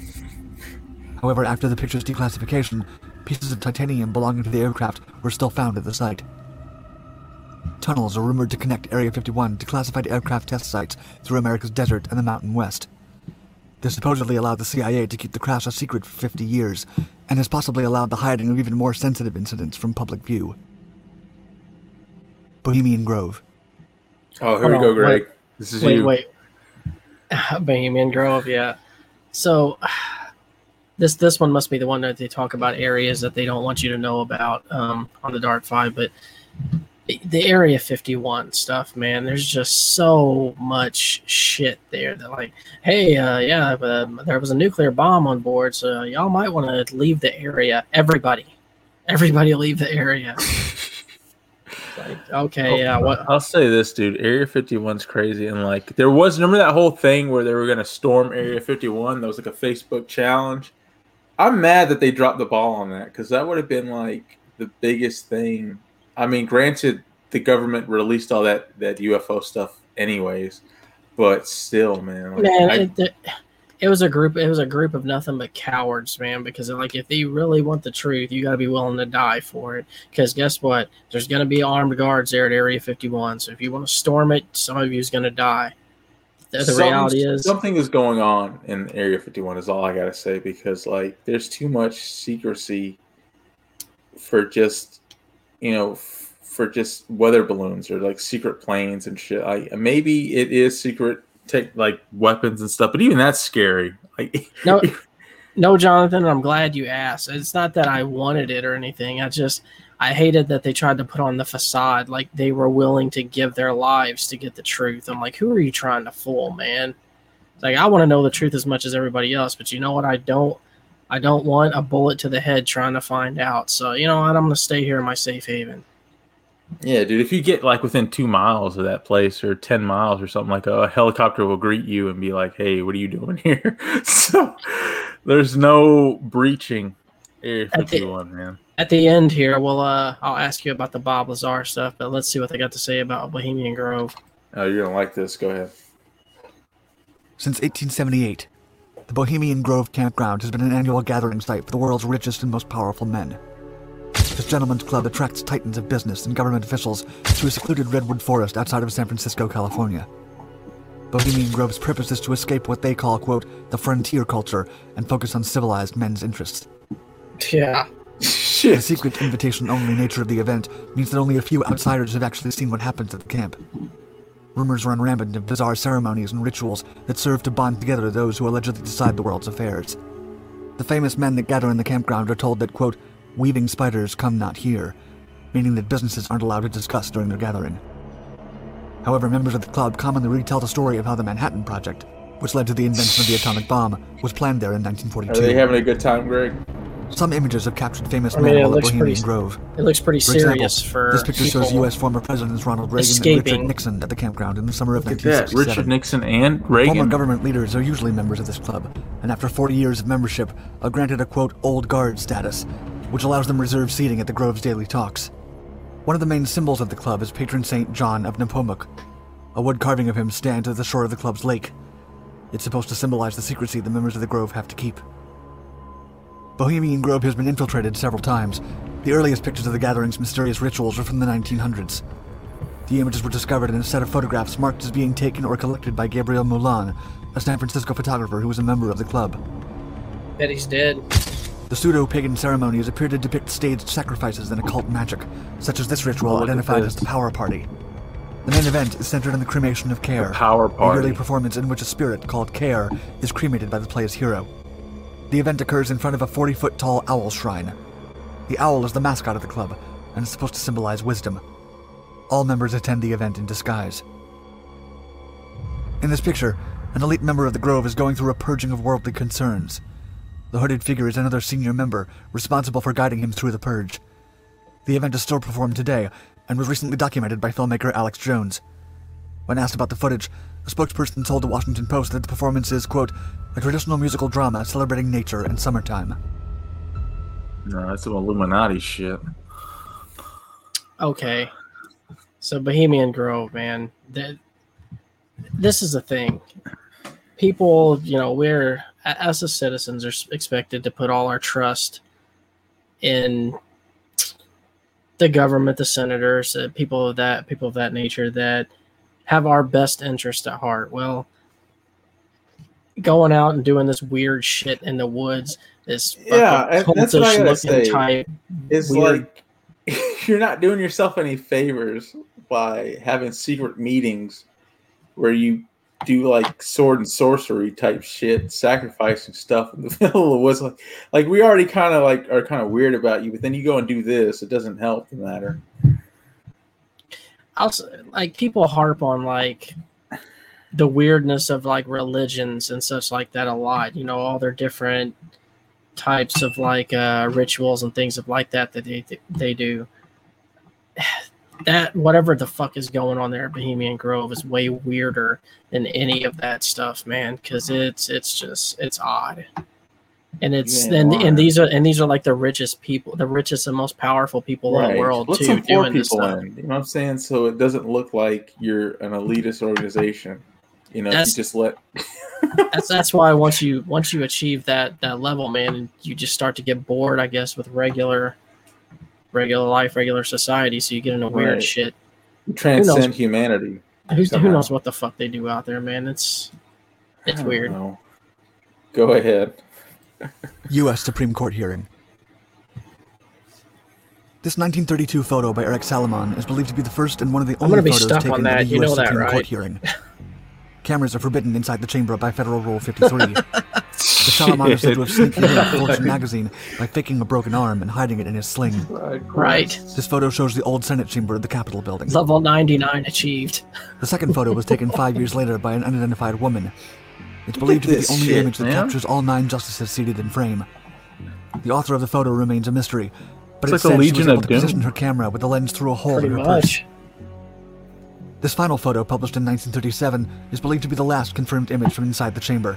However, after the picture's declassification, pieces of titanium belonging to the aircraft were still found at the site. Tunnels are rumored to connect Area 51 to classified aircraft test sites through America's desert and the Mountain West. This supposedly allowed the CIA to keep the crash a secret for 50 years, and has possibly allowed the hiding of even more sensitive incidents from public view. Bohemian Grove. Oh, here we Hold go, Greg. wait. This is Wait, you. wait. Bohemian Grove, yeah. So this this one must be the one that they talk about areas that they don't want you to know about um, on the Dark Five, but the Area 51 stuff, man, there's just so much shit there that like, hey, uh, yeah, uh, there was a nuclear bomb on board, so y'all might want to leave the area. Everybody, everybody, leave the area. like, okay, oh, yeah, what? I'll say this, dude. Area 51's crazy, and like there was remember that whole thing where they were gonna storm Area 51. That was like a Facebook challenge. I'm mad that they dropped the ball on that because that would have been like the biggest thing. I mean, granted, the government released all that that UFO stuff anyways, but still, man. like, man I- it, it, was a group it was a group of nothing but cowards man because like if they really want the truth you got to be willing to die for it. Because guess what? There's going to be armed guards there at area 51 so if you want to storm it some of you is going to die. The, the reality is something is going on in Area 51 is all I gotta say because like there's too much secrecy for just you know for just weather balloons or like secret planes and shit. I maybe it is secret tech like weapons and stuff, but even that's scary. Like no no jonathan i'm glad you asked. It's not that i wanted it or anything. I just i hated that they tried to put on the facade like they were willing to give their lives to get the truth. I'm like who are you trying to fool man? It's like i want to know the truth as much as everybody else but you know what? I don't i don't want a bullet to the head trying to find out. So you know what? I'm gonna stay here in my safe haven Yeah, dude. If you get like within two miles of that place or ten miles or something, like a helicopter will greet you and be like, "Hey, what are you doing here?" so there's no breaching Area At the- 51, man. at the end here well uh i'll ask you about the bob lazar stuff but let's see what they got to say about bohemian grove Oh, you're gonna like this. Go ahead. Since 1878, the Bohemian Grove Campground has been an annual gathering site for the world's richest and most powerful men. This gentleman's club attracts titans of business and government officials to a secluded redwood forest outside of San Francisco, California. Bohemian Grove's purpose is to escape what they call, quote, the frontier culture and focus on civilized men's interests. yeah Shit. The secret invitation only nature of the event means that only a few outsiders have actually seen what happens at the camp. Rumors run rampant of bizarre ceremonies and rituals that serve to bond together those who allegedly decide the world's affairs. The famous men that gather in the campground are told that, quote, weaving spiders come not here, meaning that businesses aren't allowed to discuss during their gathering. However, members of the club commonly retell the story of how the Manhattan Project, which led to the invention of the atomic bomb, was planned there in 1942. Are 1942. they having a good time, Greg? Some images have captured famous I mean, men it while at Bohemian pretty- Grove. It looks pretty For example, serious for this picture shows. U.S. former presidents Ronald Reagan and Richard. Nixon at the campground in the summer of Look 1967. Richard Nixon and Reagan. Former government leaders are usually members of this club, and after 40 years of membership, are granted a quote old guard status, which allows them reserved seating at the Grove's daily talks. One of the main symbols of the club is patron saint John of Nepomuk. A wood carving of him stands at the shore of the club's lake. It's supposed to symbolize the secrecy the members of the Grove have to keep. Bohemian Grove has been infiltrated several times. The earliest pictures of the gathering's mysterious rituals are from the 1900s. The images were discovered in a set of photographs marked as being taken or collected by Gabriel Moulin, a San Francisco photographer who was a member of the club. Bet he's dead. The pseudo pagan ceremonies appear to depict staged sacrifices and occult magic, such as this ritual oh, at identified as the Power Party. The main event is centered in the cremation of Care, Power a yearly performance in which a spirit called Care is cremated by the play's hero. The event occurs in front of a 40 foot tall owl shrine. The owl is the mascot of the club and is supposed to symbolize wisdom. All members attend the event in disguise. In this picture, an elite member of the Grove is going through a purging of worldly concerns. The hooded figure is another senior member, responsible for guiding him through the purge. The event is still performed today, and was recently documented by filmmaker Alex Jones. When asked about the footage, a spokesperson told the Washington Post that the performance is, quote, a traditional musical drama celebrating nature and summertime. No, that's some Illuminati shit. Okay. So Bohemian Grove, man. That this is the thing. People, you know, we're as the citizens are expected to put all our trust in the government, the senators, uh, people of that people of that nature that have our best interest at heart. Well, going out and doing this weird shit in the woods, this Yeah, that's what I gotta say. type It's Weird. like you're not doing yourself any favors by having secret meetings where you do like sword and sorcery type shit, sacrificing stuff in the middle of woods. Like, like we already kind of like are kind of weird about you, but then you go and do this. It doesn't help the matter. also like people harp on like the weirdness of like religions and such like that a lot you know all their different types of like uh rituals and things of like that that they they do that whatever the fuck is going on there at bohemian grove is way weirder than any of that stuff man because it's it's just it's odd and it's Yeah, and, and these are and these are like the richest people the richest and most powerful people in the world Let too doing this stuff in. You know what I'm saying? So it doesn't look like you're an elitist organization. You know, That's- you just let that's that's why once you once you achieve that that level, man, you just start to get bored, I guess, with regular regular life, regular society. So you get into weird Right. shit. transcend humanity. Who, who knows what the fuck they do out there, man? It's it's weird. know. Go ahead. U.S. Supreme Court hearing. This 1932 photo by Eric Salomon is believed to be the first and one of the I'm only be photos stuck taken on at that, a you U.S. know that, Supreme Court hearing. Cameras are forbidden inside the chamber by Federal Rule 53. the Salomon is said to have sneaked into Fortune magazine by faking a broken arm and hiding it in his sling. Right. This photo shows the old Senate chamber of the Capitol building. Level 99 achieved. The second photo was taken five years later by an unidentified woman. It's believed to be the only shit, image that man. captures all nine justices seated in frame. The author of the photo remains a mystery, but It's it's like said the she was Legion able of to position her camera with the lens through a hole Pretty in her much. purse. This final photo, published in 1937, is believed to be the last confirmed image from inside the chamber.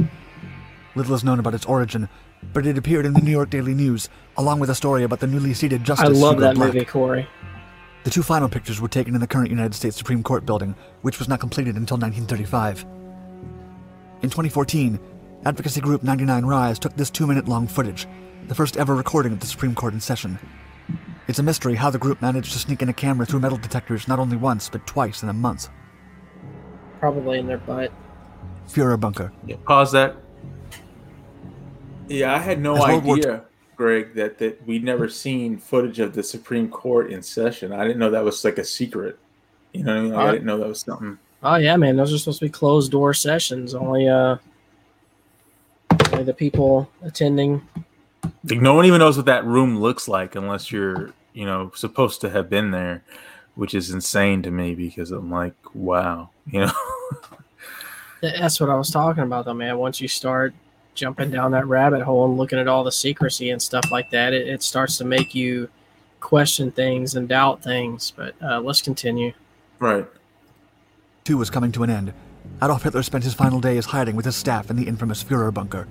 Little is known about its origin, but it appeared in the New York Daily News, along with a story about the newly seated Justice I love Hugo that Black. movie, Corey. The two final pictures were taken in the current United States Supreme Court building, which was not completed until 1935. In 2014, advocacy group 99 Rise took this two minute long footage, the first ever recording of the Supreme Court in session. It's a mystery how the group managed to sneak in a camera through metal detectors not only once, but twice in a month. Probably in their butt. Führer Bunker. Yeah, pause that. Yeah, I had no As idea, Greg, that that we'd never seen footage of the Supreme Court in session. I didn't know that was like a secret. You know what I mean? Like, I Uh, didn't know that was something. Oh yeah, man. Those are supposed to be closed door sessions. Only uh only the people attending Like no one even knows what that room looks like unless you're, you know, supposed to have been there, which is insane to me because I'm like, wow, you know. That's what I was talking about, though, man. Once you start jumping down that rabbit hole and looking at all the secrecy and stuff like that, it, it starts to make you question things and doubt things. But uh, let's continue. Right. Two was coming to an end. Adolf Hitler spent his final days hiding with his staff in the infamous Fuhrer bunker.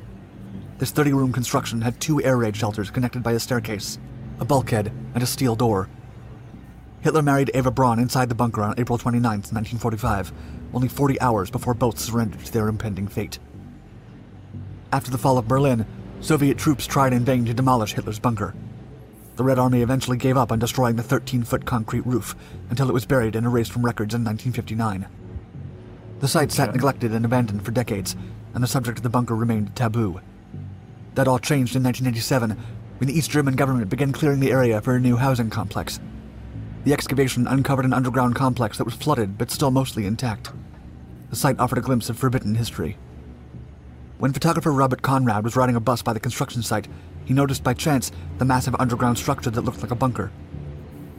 This 30 room construction had two air raid shelters connected by a staircase, a bulkhead, and a steel door. Hitler married Eva Braun inside the bunker on April 29, 1945, only 40 hours before both surrendered to their impending fate. After the fall of Berlin, Soviet troops tried in vain to demolish Hitler's bunker. The Red Army eventually gave up on destroying the 13 foot concrete roof until it was buried and erased from records in 1959. The site sat neglected and abandoned for decades, and the subject of the bunker remained taboo. That all changed in 1987 when the East German government began clearing the area for a new housing complex. The excavation uncovered an underground complex that was flooded but still mostly intact. The site offered a glimpse of forbidden history. When photographer Robert Conrad was riding a bus by the construction site, he noticed by chance the massive underground structure that looked like a bunker.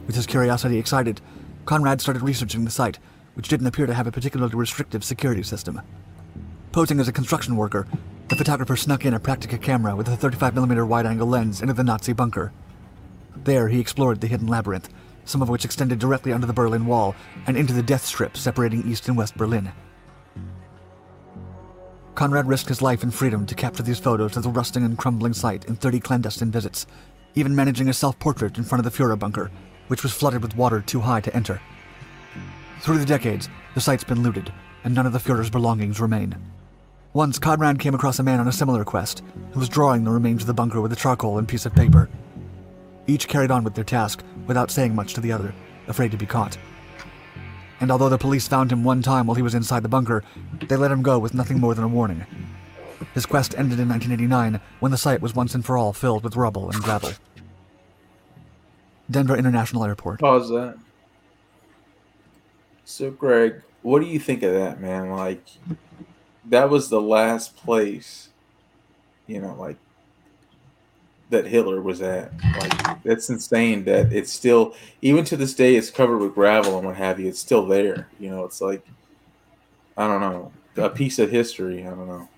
With his curiosity excited, Conrad started researching the site, which didn't appear to have a particularly restrictive security system. Posing as a construction worker, the photographer snuck in a Praktica camera with a 35mm wide angle lens into the Nazi bunker. There, he explored the hidden labyrinth, some of which extended directly under the Berlin Wall and into the death strip separating East and West Berlin. Conrad risked his life and freedom to capture these photos of the rusting and crumbling site in 30 clandestine visits, even managing a self portrait in front of the Fuhrer bunker, which was flooded with water too high to enter. Through the decades, the site's been looted, and none of the Fuhrer's belongings remain. Once, Conrad came across a man on a similar quest who was drawing the remains of the bunker with a charcoal and piece of paper. Each carried on with their task without saying much to the other, afraid to be caught. And although the police found him one time while he was inside the bunker, they let him go with nothing more than a warning. His quest ended in 1989 when the site was once and for all filled with rubble and gravel. Denver International Airport. Pause that. So, Greg, what do you think of that, man? Like, that was the last place, you know, like that Hitler was at. Like, that's insane that it's still, even to this day, it's covered with gravel and what have you. It's still there. You know, it's like, I don't know, a piece of history. I don't know.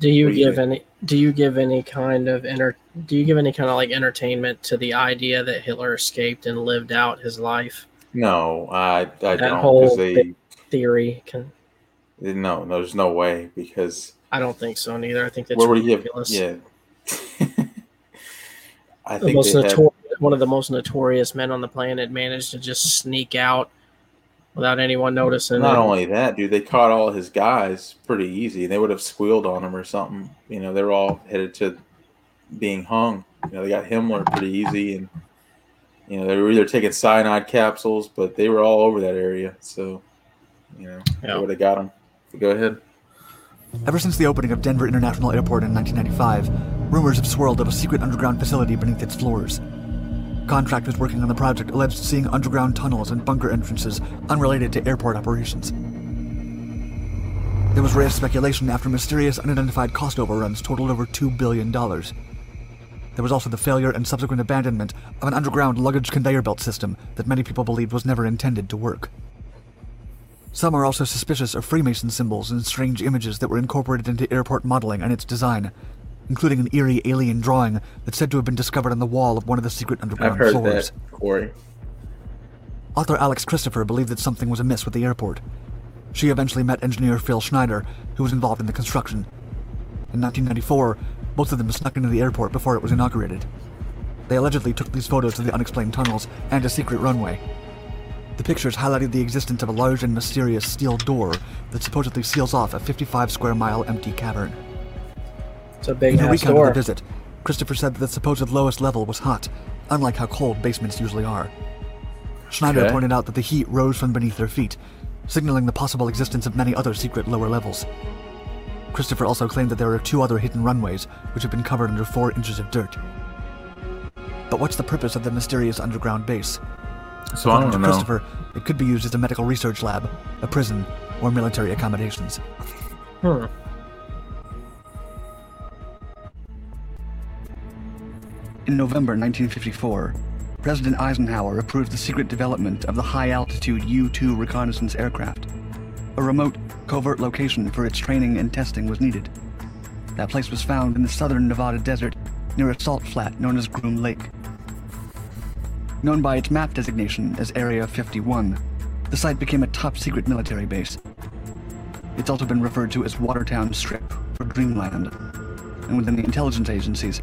Do you What do you give think? any? Do you give any kind of enter? Do you give any kind of like entertainment to the idea that Hitler escaped and lived out his life? No, I, I don't. whole Because they, Theory can. no, there's no way. Because I don't think so neither. I think that's where would he have? ridiculous. Yeah. I the most they had, one of the most notorious men on the planet managed to just sneak out without anyone noticing. Not and- only that, dude, they caught all his guys pretty easy. They would have squealed on him or something. You know, they were all headed to being hung. You know, they got Himmler pretty easy, and you know they were either taking cyanide capsules, but they were all over that area. So, you know, Yeah. they would have got him. Go ahead. Ever since the opening of Denver International Airport in 1995, rumors have swirled of a secret underground facility beneath its floors. Contractors working on the project alleged seeing underground tunnels and bunker entrances unrelated to airport operations. There was raised speculation after mysterious unidentified cost overruns totaled over $2 billion. There was also the failure and subsequent abandonment of an underground luggage conveyor belt system that many people believed was never intended to work. Some are also suspicious of Freemason symbols and strange images that were incorporated into airport modeling and its design, including an eerie alien drawing that's said to have been discovered on the wall of one of the secret underground I've heard floors. that, Corey. Author Alex Christopher believed that something was amiss with the airport. She eventually met engineer Phil Schneider, who was involved in the construction. In 1994, both of them snuck into the airport before it was inaugurated. They allegedly took these photos of the unexplained tunnels and a secret runway. The pictures highlighted the existence of a large and mysterious steel door that supposedly seals off a 55 square mile empty cavern. It's a big In her recount of door. the visit, Christopher said that the supposed lowest level was hot, unlike how cold basements usually are. Schneider Okay. pointed out that the heat rose from beneath their feet, signaling the possible existence of many other secret lower levels. Christopher also claimed that there are two other hidden runways, which have been covered under four inches of dirt. But what's the purpose of the mysterious underground base? So According to Christopher, it could be used as a medical research lab, a prison, or military accommodations. Hmm. In November 1954, President Eisenhower approved the secret development of the high altitude U 2 reconnaissance aircraft. A remote, covert location for its training and testing was needed. That place was found in the southern Nevada desert near a salt flat known as Groom Lake. Known by its map designation as Area 51, the site became a top secret military base. It's also been referred to as Watertown Strip or Dreamland. And within the intelligence agencies,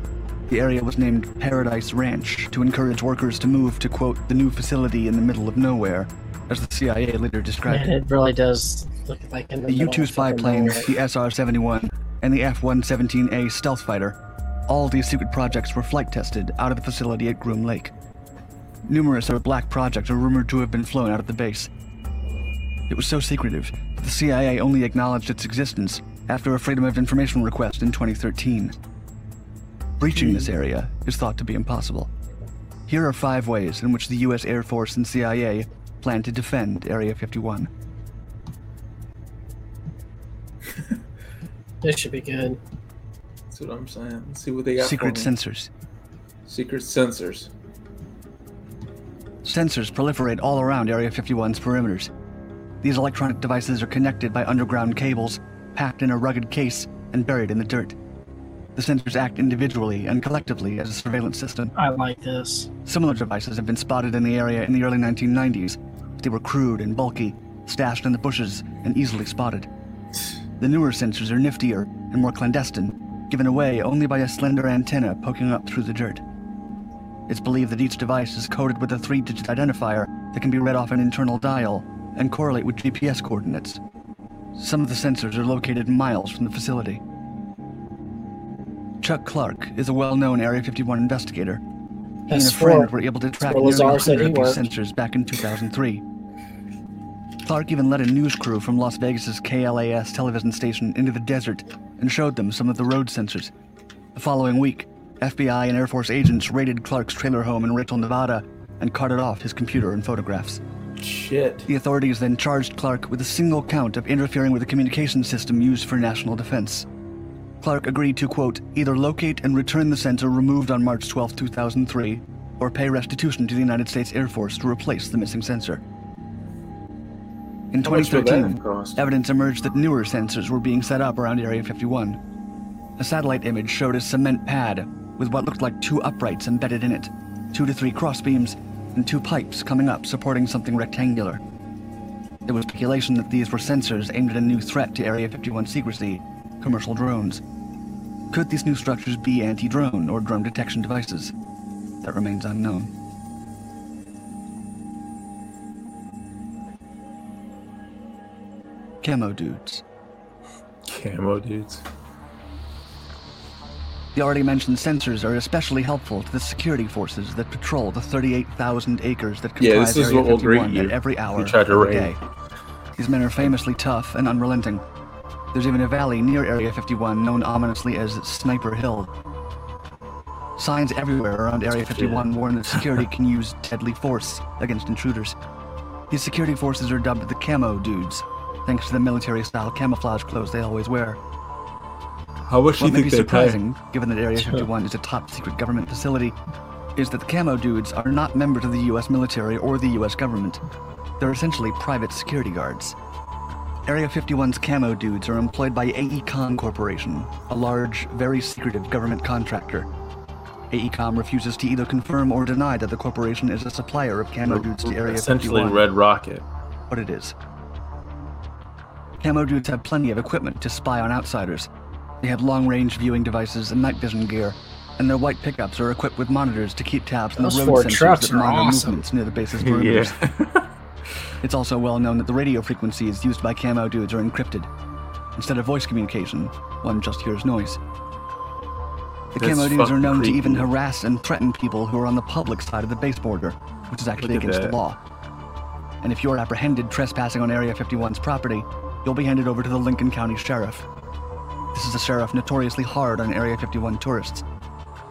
the area was named Paradise Ranch to encourage workers to move to, quote, the new facility in the middle of nowhere, as the CIA later described Man, it. it really does look like in the The U 2 spy planes, the SR 71, and the F 117A stealth fighter, all these secret projects were flight tested out of the facility at Groom Lake. Numerous other black projects are rumored to have been flown out of the base. It was so secretive that the CIA only acknowledged its existence after a Freedom of Information request in 2013. Breaching this area is thought to be impossible. Here are five ways in which the U.S. Air Force and CIA plan to defend Area 51. This should be good. That's what I'm saying. Let's see what they got. Secret for me. sensors. Secret sensors. Sensors proliferate all around Area 51's perimeters. These electronic devices are connected by underground cables, packed in a rugged case, and buried in the dirt. The sensors act individually and collectively as a surveillance system. I like this. Similar devices have been spotted in the area in the early 1990s. They were crude and bulky, stashed in the bushes, and easily spotted. The newer sensors are niftier and more clandestine, given away only by a slender antenna poking up through the dirt. It's believed that each device is coded with a three digit identifier that can be read off an internal dial and correlate with GPS coordinates. Some of the sensors are located miles from the facility. Chuck Clark is a well known Area 51 investigator. He and a friend were able to track nearly Lazar said 100 of these sensors back in 2003. Clark even led a news crew from Las Vegas's KLAS television station into the desert and showed them some of the road sensors. The following week, FBI and Air Force agents raided Clark's trailer home in Rachel, Nevada, and carted off his computer and photographs. Shit. The authorities then charged Clark with a single count of interfering with a communication system used for national defense. Clark agreed to, quote, either locate and return the sensor removed on March 12, 2003, or pay restitution to the United States Air Force to replace the missing sensor. In How much would that 2013, evidence emerged that newer sensors were being set up around Area 51. A satellite image showed a cement pad with what looked like two uprights embedded in it, two to three crossbeams, and two pipes coming up supporting something rectangular. There was speculation that these were sensors aimed at a new threat to Area 51 secrecy commercial drones. Could these new structures be anti drone or drone detection devices? That remains unknown. Camo dudes. Camo dudes. The already mentioned sensors are especially helpful to the security forces that patrol the 38,000 acres that comprise Yeah, this is Area what 51 greet you at every hour you try to of the day. These men are famously tough and unrelenting. There's even a valley near Area 51 known ominously as Sniper Hill. Signs everywhere around Area 51 warn that security can use deadly force against intruders. These security forces are dubbed the Camo Dudes, thanks to the military-style camouflage clothes they always wear. How do What you may be think surprising, given that Area 51 is a top secret government facility, is that the Camo Dudes are not members of the US military or the US government. They're essentially private security guards. Area 51's Camo Dudes are employed by AECOM Corporation, a large, very secretive government contractor. AECOM refuses to either confirm or deny that the corporation is a supplier of Camo Dudes to Area Essentially, 51 Red Rocket. what it is. Camo dudes have plenty of equipment to spy on outsiders. They have long range viewing devices and night vision gear, and their white pickups are equipped with monitors to keep tabs on the road sensors that monitor awesome. movements near the base's perimeters. yeah. It's also well known that the radio frequencies used by Camo dudes are encrypted. Instead of voice communication, one just hears noise. The That's Camo dudes are known to even harass and threaten people who are on the public side of the base border, which is actually against that. the law. And if you're apprehended trespassing on Area 51's property, you'll be handed over to the Lincoln County Sheriff. This is a sheriff notoriously hard on Area 51 tourists.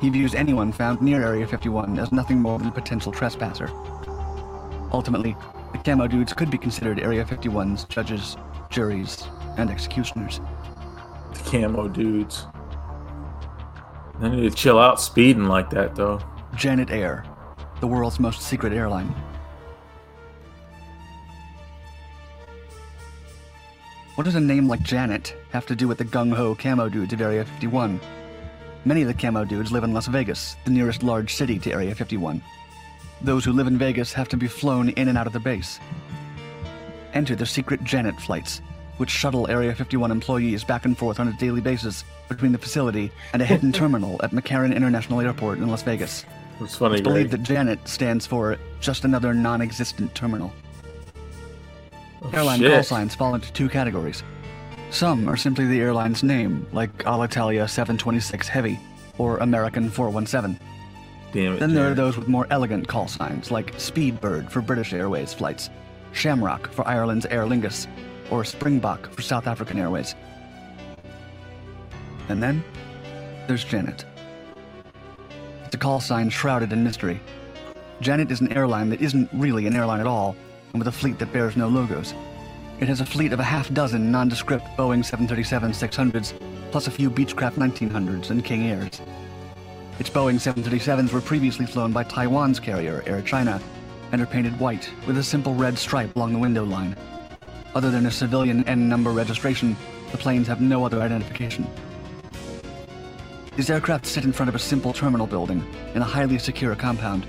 He views anyone found near Area 51 as nothing more than a potential trespasser. Ultimately, the Camo dudes could be considered Area 51's judges, juries, and executioners. The camo dudes. They need to chill out speeding like that, though. Janet Air, the world's most secret airline. What does a name like Janet have to do with the gung ho camo dudes of Area 51? Many of the camo dudes live in Las Vegas, the nearest large city to Area 51. Those who live in Vegas have to be flown in and out of the base. Enter the secret Janet flights, which shuttle Area 51 employees back and forth on a daily basis between the facility and a hidden terminal at McCarran International Airport in Las Vegas. It's funny, It's believed Greg. that Janet stands for just another non existent terminal. Airline shit. call signs fall into two categories. Some are simply the airline's name, like Alitalia 726 Heavy or American 417. Damn it. Then there are those with more elegant call signs, like Speedbird for British Airways flights, Shamrock for Ireland's Aer Lingus, or Springbok for South African Airways. And then there's Janet. It's a call sign shrouded in mystery. Janet is an airline that isn't really an airline at all, and with a fleet that bears no logos. It has a fleet of a half dozen nondescript Boeing 737 600s, plus a few Beechcraft 1900s and King Airs. Its Boeing 737s were previously flown by Taiwan's carrier, Air China, and are painted white with a simple red stripe along the window line. Other than a civilian N number registration, the planes have no other identification. These aircraft sit in front of a simple terminal building in a highly secure compound.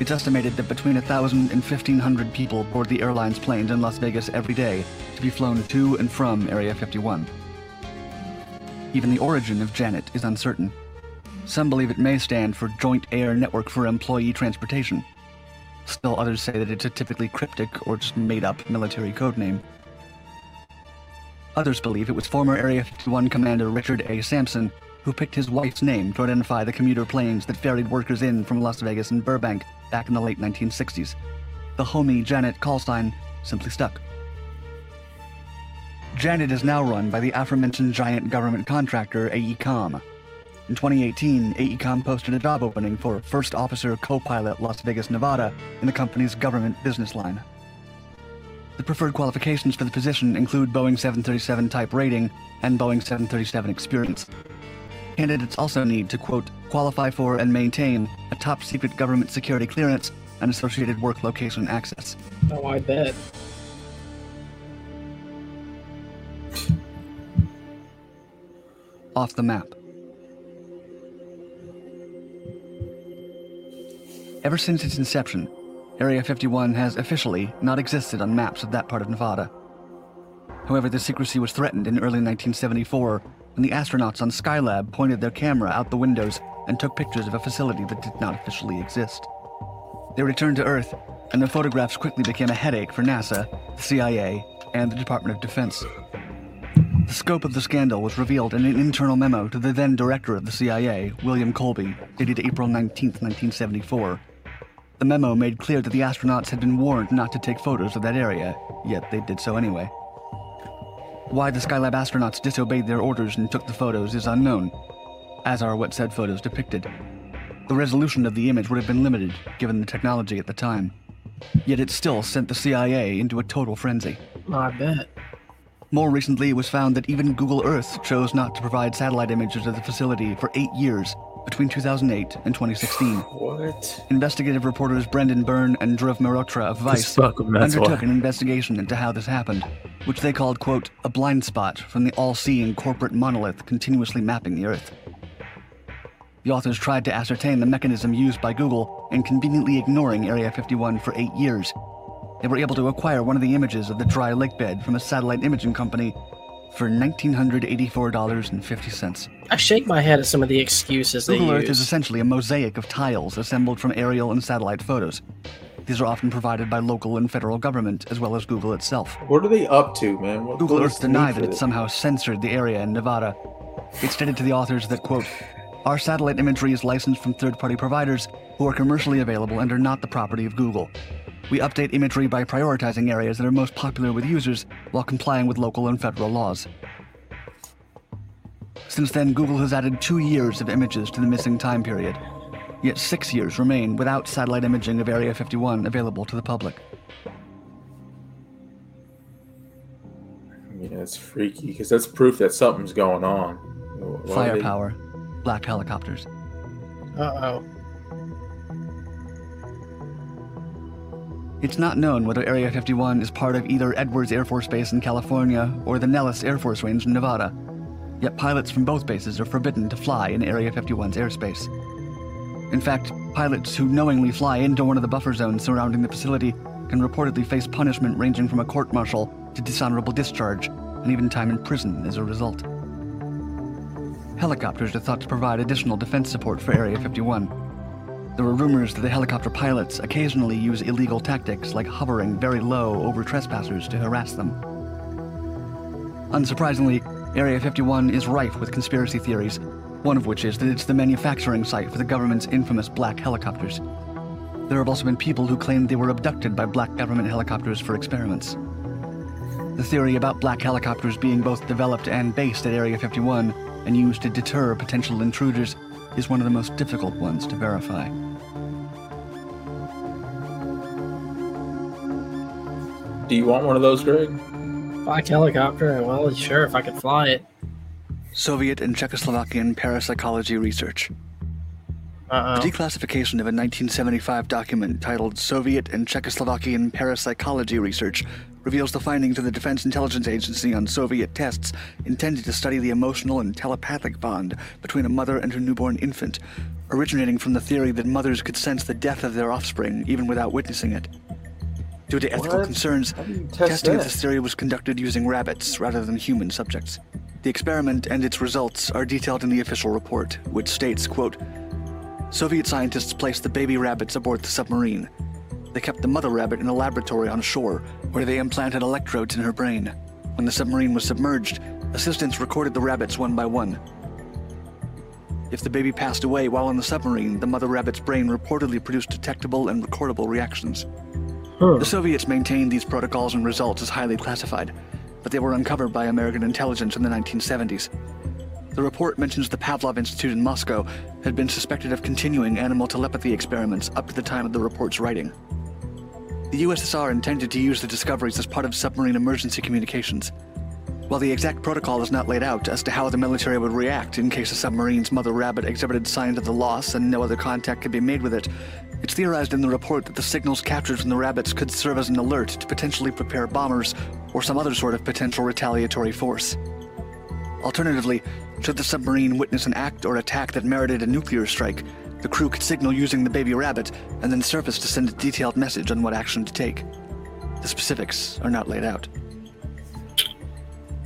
It's estimated that between 1,000 and 1,500 people board the airline's planes in Las Vegas every day to be flown to and from Area 51. Even the origin of Janet is uncertain. Some believe it may stand for Joint Air Network for Employee Transportation. Still others say that it's a typically cryptic or just made up military code name. Others believe it was former Area 51 Commander Richard A. Sampson who picked his wife's name to identify the commuter planes that ferried workers in from Las Vegas and Burbank back in the late 1960s. The homie Janet call sign simply stuck. Janet is now run by the aforementioned giant government contractor AECOM. In 2018, AECOM posted a job opening for First Officer Co-Pilot Las Vegas, Nevada in the company's government business line. The preferred qualifications for the position include Boeing 737 type rating and Boeing 737 experience. Candidates also need to, quote, qualify for and maintain a top secret government security clearance and associated work location access. Oh, I bet. Off the map. Ever since its inception, Area 51 has officially not existed on maps of that part of Nevada. However, the secrecy was threatened in early 1974 when the astronauts on Skylab pointed their camera out the windows and took pictures of a facility that did not officially exist. They returned to Earth, and their photographs quickly became a headache for NASA, the CIA, and the Department of Defense. The scope of the scandal was revealed in an internal memo to the then director of the CIA, William Colby, dated April 19, 1974. The memo made clear that the astronauts had been warned not to take photos of that area, yet they did so anyway. Why the Skylab astronauts disobeyed their orders and took the photos is unknown, as are what said photos depicted. The resolution of the image would have been limited, given the technology at the time. Yet it still sent the CIA into a total frenzy. I bet. More recently, it was found that even Google Earth chose not to provide satellite images of the facility for eight years between 2008 and 2016. What? Investigative reporters Brendan Byrne and Dhruv Mehrotra of Vice fuck 'em, that's undertook why. an investigation into how this happened, which they called, quote, a blind spot from the all seeing corporate monolith continuously mapping the Earth. The authors tried to ascertain the mechanism used by Google in conveniently ignoring Area 51 for eight years. They were able to acquire one of the images of the dry lake bed from a satellite imaging company for $1,984.50. I shake my head at some of the excuses they Google Earth is essentially a mosaic of tiles assembled from aerial and satellite photos. These are often provided by local and federal government, as well as Google itself. What are they up to, man? What, Google what Earth is denied that it somehow censored the area in Nevada. It stated to the authors that, quote, our satellite imagery is licensed from third party providers who are commercially available and are not the property of Google. We update imagery by prioritizing areas that are most popular with users while complying with local and federal laws. Since then, Google has added two years of images to the missing time period. Yet six years remain without satellite imaging of Area 51 available to the public. Yeah, it's freaky because that's proof that something's going on. Why would they- Firepower, black helicopters. Uh oh. It's not known whether Area 51 is part of either Edwards Air Force Base in California or the Nellis Air Force Range in Nevada. Yet pilots from both bases are forbidden to fly in Area 51's airspace. In fact, pilots who knowingly fly into one of the buffer zones surrounding the facility can reportedly face punishment ranging from a court martial to dishonorable discharge, and even time in prison as a result. Helicopters are thought to provide additional defense support for Area 51. There were rumors that the helicopter pilots occasionally use illegal tactics like hovering very low over trespassers to harass them. Unsurprisingly, Area 51 is rife with conspiracy theories, one of which is that it's the manufacturing site for the government's infamous black helicopters. There have also been people who claimed they were abducted by black government helicopters for experiments. The theory about black helicopters being both developed and based at Area 51 and used to deter potential intruders is one of the most difficult ones to verify. Do you want one of those, Greg? Black helicopter. Well, sure, if I could fly it. Soviet and Czechoslovakian parapsychology research. Uh The declassification of a 1975 document titled Soviet and Czechoslovakian Parapsychology Research reveals the findings of the Defense Intelligence Agency on Soviet tests intended to study the emotional and telepathic bond between a mother and her newborn infant, originating from the theory that mothers could sense the death of their offspring even without witnessing it. Due to ethical What? concerns, How do test testing of this theory was conducted using rabbits rather than human subjects. The experiment and its results are detailed in the official report, which states, quote, Soviet scientists placed the baby rabbits aboard the submarine. They kept the mother rabbit in a laboratory on shore, where they implanted electrodes in her brain. When the submarine was submerged, assistants recorded the rabbits one by one. If the baby passed away while in the submarine, the mother rabbit's brain reportedly produced detectable and recordable reactions. Hmm. The Soviets maintained these protocols and results as highly classified, but they were uncovered by American intelligence in the 1970s. The report mentions the Pavlov Institute in Moscow had been suspected of continuing animal telepathy experiments up to the time of the report's writing. The USSR intended to use the discoveries as part of submarine emergency communications. While the exact protocol is not laid out as to how the military would react in case a submarine's mother rabbit exhibited signs of the loss and no other contact could be made with it, it's theorized in the report that the signals captured from the rabbits could serve as an alert to potentially prepare bombers or some other sort of potential retaliatory force. Alternatively, should the submarine witness an act or attack that merited a nuclear strike, the crew could signal using the baby rabbit and then surface to send a detailed message on what action to take. The specifics are not laid out.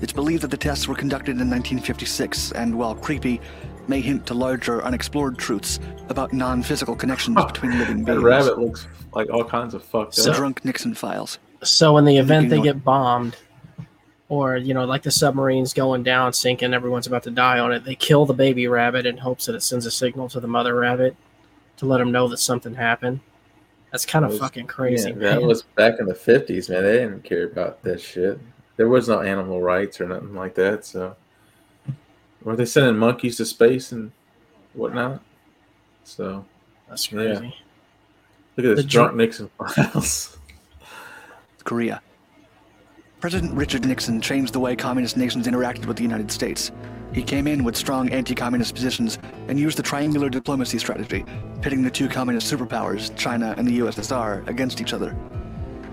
It's believed that the tests were conducted in 1956 and, while creepy, may hint to larger unexplored truths about non physical connections between living That beings. rabbit looks like all kinds of fucked The up. drunk Nixon files. So in the event they get bombed, or you know, like the submarine's going down, sinking, everyone's about to die on it, they kill the baby rabbit in hopes that it sends a signal to the mother rabbit to let them know that something happened. That's kind of Was- fucking crazy. Yeah, that was back in the fifties, man. They didn't care about that shit. There was no animal rights or nothing like that. So, were they sending monkeys to space and whatnot? So, That's yeah. crazy. look at this The drunk dr- Nixon files. Korea. President Richard Nixon changed the way communist nations interacted with the United States. He came in with strong anti communist positions and used the triangular diplomacy strategy, pitting the two communist superpowers, China and the USSR, against each other.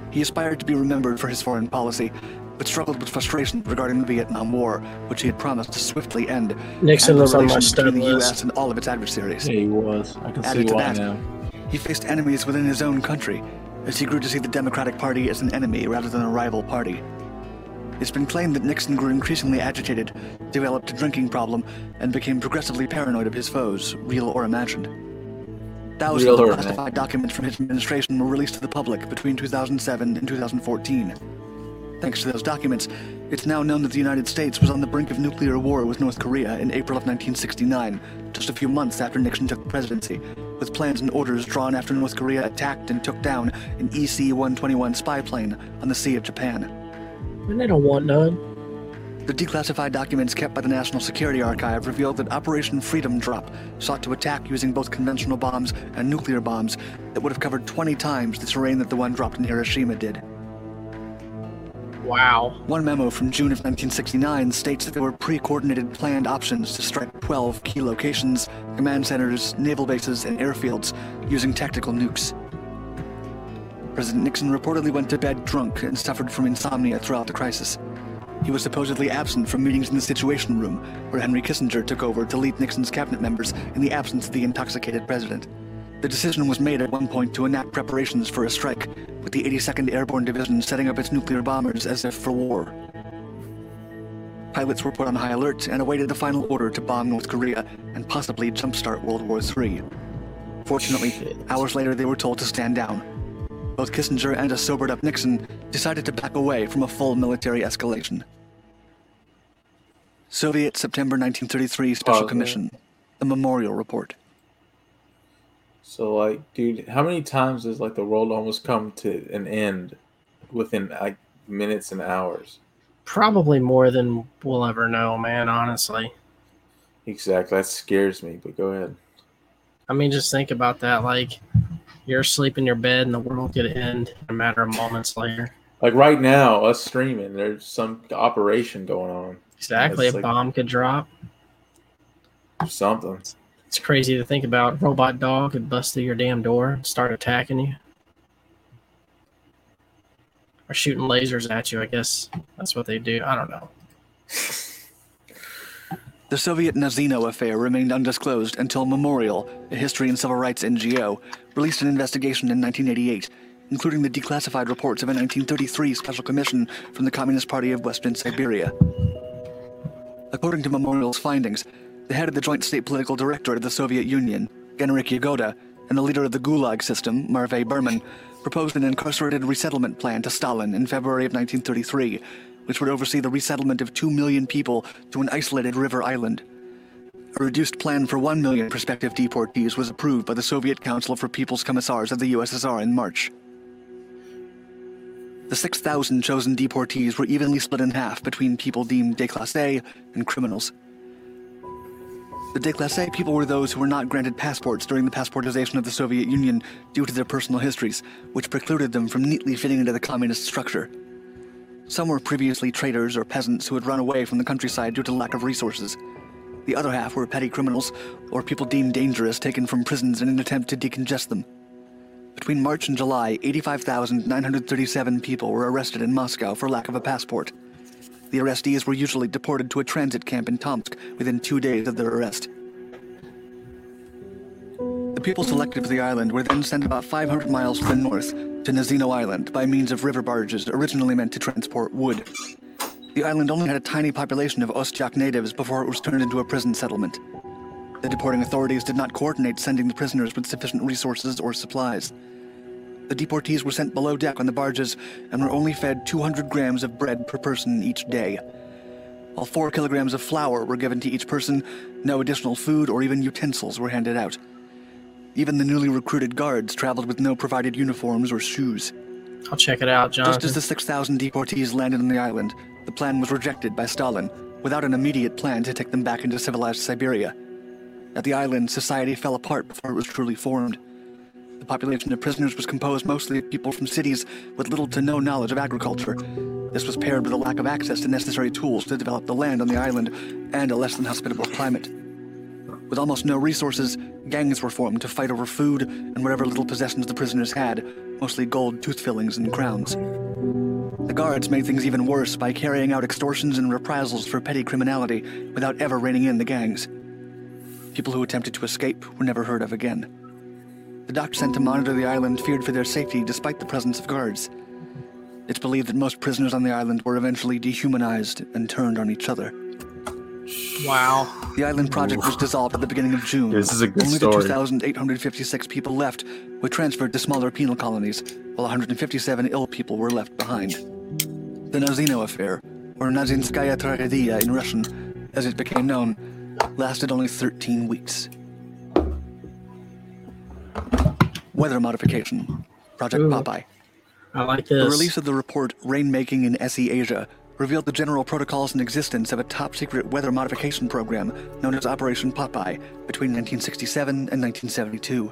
He aspired to be remembered for his foreign policy, but struggled with frustration regarding the Vietnam War, which he had promised to swiftly end. Nixon was on my stud between the list. US and all of its adversaries. Yeah, he was. I can Added see why that, now. He faced enemies within his own country, as he grew to see the Democratic Party as an enemy rather than a rival party. It's been claimed that Nixon grew increasingly agitated, developed a drinking problem, and became progressively paranoid of his foes, real or imagined. Thousands of classified documents from his administration were released to the public between 2007 and 2014. Thanks to those documents, it's now known that the United States was on the brink of nuclear war with North Korea in April of 1969, just a few months after Nixon took the presidency, with plans and orders drawn after North Korea attacked and took down an EC 121 spy plane on the Sea of Japan. And they don't want none. The declassified documents kept by the National Security Archive revealed that Operation Freedom Drop sought to attack using both conventional bombs and nuclear bombs that would have covered 20 times the terrain that the one dropped in Hiroshima did. Wow. One memo from June of 1969 states that there were pre coordinated planned options to strike 12 key locations, command centers, naval bases, and airfields using tactical nukes. President Nixon reportedly went to bed drunk and suffered from insomnia throughout the crisis. He was supposedly absent from meetings in the Situation Room, where Henry Kissinger took over to lead Nixon's cabinet members in the absence of the intoxicated president. The decision was made at one point to enact preparations for a strike, with the 82nd Airborne Division setting up its nuclear bombers as if for war. Pilots were put on high alert and awaited the final order to bomb North Korea and possibly jumpstart World War III. Fortunately, Shit. hours later they were told to stand down. Both Kissinger and a sobered up Nixon decided to back away from a full military escalation. Soviet September 1933 Special Pause there. Commission, the Memorial Report. So like, dude, how many times does like the world almost come to an end within like minutes and hours? Probably more than we'll ever know, man. Honestly, Exactly. That scares me. But go ahead. I mean, just think about that. Like, you're asleep in your bed, and the world could end in a matter of moments later. Like right now, us streaming, there's some operation going on. Exactly, It's a like- bomb could drop. Something. It's crazy to think about. Robot dog could bust through your damn door and start attacking you. Or shooting lasers at you, I guess that's what they do. I don't know. The Soviet Nazino affair remained undisclosed until Memorial, a history and civil rights NGO, released an investigation in 1988, including the declassified reports of a 1933 special commission from the Communist Party of Western Siberia. According to Memorial's findings, the head of the Joint State Political Directorate of the Soviet Union, Genrik Yagoda, and the leader of the Gulag system, Matvey Berman, proposed an incarcerated resettlement plan to Stalin in February of 1933, which would oversee the resettlement of 2 million people to an isolated river island. A reduced plan for 1 million prospective deportees was approved by the Soviet Council for People's Commissars of the USSR in March. The 6,000 chosen deportees were evenly split in half between people deemed déclassés and criminals. The déclassés people were those who were not granted passports during the passportization of the Soviet Union due to their personal histories, which precluded them from neatly fitting into the communist structure. Some were previously traders or peasants who had run away from the countryside due to lack of resources. The other half were petty criminals or people deemed dangerous taken from prisons in an attempt to decongest them. Between March and July, 85,937 people were arrested in Moscow for lack of a passport. The arrestees were usually deported to a transit camp in Tomsk within two days of their arrest. The people selected for the island were then sent about 500 miles to the north to Nazino Island by means of river barges originally meant to transport wood. The island only had a tiny population of Ostyak natives before it was turned into a prison settlement. The deporting authorities did not coordinate sending the prisoners with sufficient resources or supplies. The deportees were sent below deck on the barges and were only fed 200 grams of bread per person each day. While 4 kilograms of flour were given to each person, no additional food or even utensils were handed out. Even the newly recruited guards traveled with no provided uniforms or shoes. I'll check it out, Jonathan. Just as the 6,000 deportees landed on the island, the plan was rejected by Stalin, without an immediate plan to take them back into civilized Siberia. At the island, society fell apart before it was truly formed. The population of prisoners was composed mostly of people from cities with little to no knowledge of agriculture. This was paired with a lack of access to necessary tools to develop the land on the island and a less than hospitable climate. With almost no resources, gangs were formed to fight over food and whatever little possessions the prisoners had, mostly gold tooth fillings and crowns. The guards made things even worse by carrying out extortions and reprisals for petty criminality without ever reining in the gangs. People who attempted to escape were never heard of again. The doctor sent to monitor the island feared for their safety despite the presence of guards. It's believed that most prisoners on the island were eventually dehumanized and turned on each other. Wow. The island project was dissolved at the beginning of June. This is a good Only story. the 2,856 people left were transferred to smaller penal colonies, while 157 ill people were left behind. The Nazino affair, or Nazinskaya Tragedia in Russian, as it became known, lasted only 13 weeks. Weather modification. Project Ooh. Popeye. I like this. The release of the report Rainmaking in SE Asia revealed the general protocols and existence of a top secret weather modification program known as Operation Popeye between 1967 and 1972.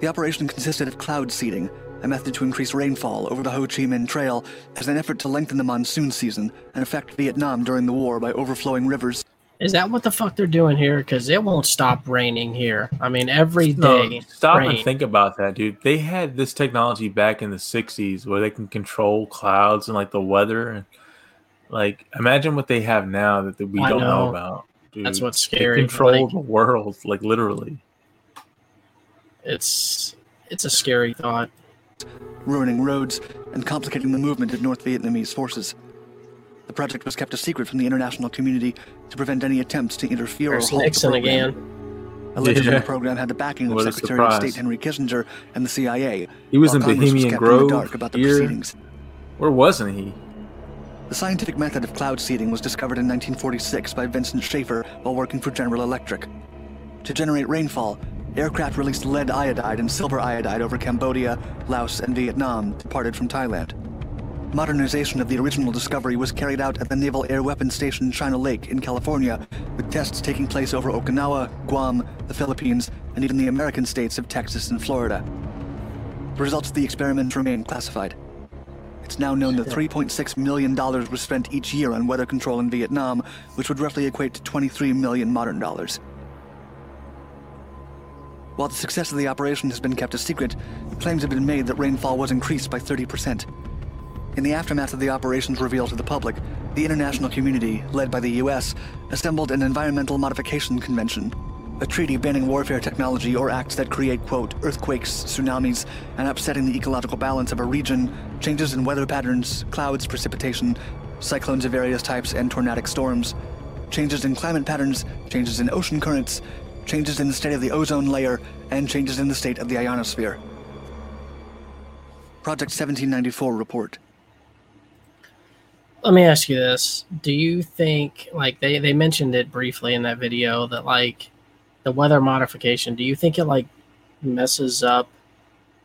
The operation consisted of cloud seeding, a method to increase rainfall over the Ho Chi Minh Trail as an effort to lengthen the monsoon season and affect Vietnam during the war by overflowing rivers Is that what the fuck they're doing here? Because it won't stop raining here. I mean, every No, day. stop rain. and think about that, dude. They had this technology back in the '60s where they can control clouds and like the weather, and like imagine what they have now that, that we I don't know. know. about. Dude. That's what's scary. They scary. control Like, the world, like literally. it's it's a scary thought. ruining roads and complicating the movement of North Vietnamese forces. The project was kept a secret from the international community to prevent any attempts to interfere There's or halt Nixon the program. again. Allegedly, Yeah. the program had the backing of What a Secretary of. State Henry Kissinger and the CIA. He was in Congress was Bohemian kept in the Grove. dark about the here. proceedings. Where wasn't he? The scientific method of cloud seeding was discovered in 1946 by Vincent Schaefer while working for General Electric. To generate rainfall, aircraft released lead iodide and silver iodide over Cambodia, Laos, and Vietnam, departed from Thailand. Modernization of the original discovery was carried out at the Naval Air Weapons Station China Lake in California, with tests taking place over Okinawa, Guam, the Philippines, and even the American states of Texas and Florida. The results of the experiment remain classified. It's now known that $3.6 million was spent each year on weather control in Vietnam, which would roughly equate to 23 million modern dollars. While the success of the operation has been kept a secret, claims have been made that rainfall was increased by 30%. In the aftermath of the operation's reveal to the public, the international community, led by the US, assembled an Environmental Modification Convention, a treaty banning warfare technology or acts that create, quote, earthquakes, tsunamis, and upsetting the ecological balance of a region, changes in weather patterns, clouds, precipitation, cyclones of various types, and tornadic storms, changes in climate patterns, changes in ocean currents, changes in the state of the ozone layer, and changes in the state of the ionosphere. Project 1794 report. Let me ask you this: Do you think, like they they mentioned it briefly in that video, that like the weather modification? Do you think it like messes up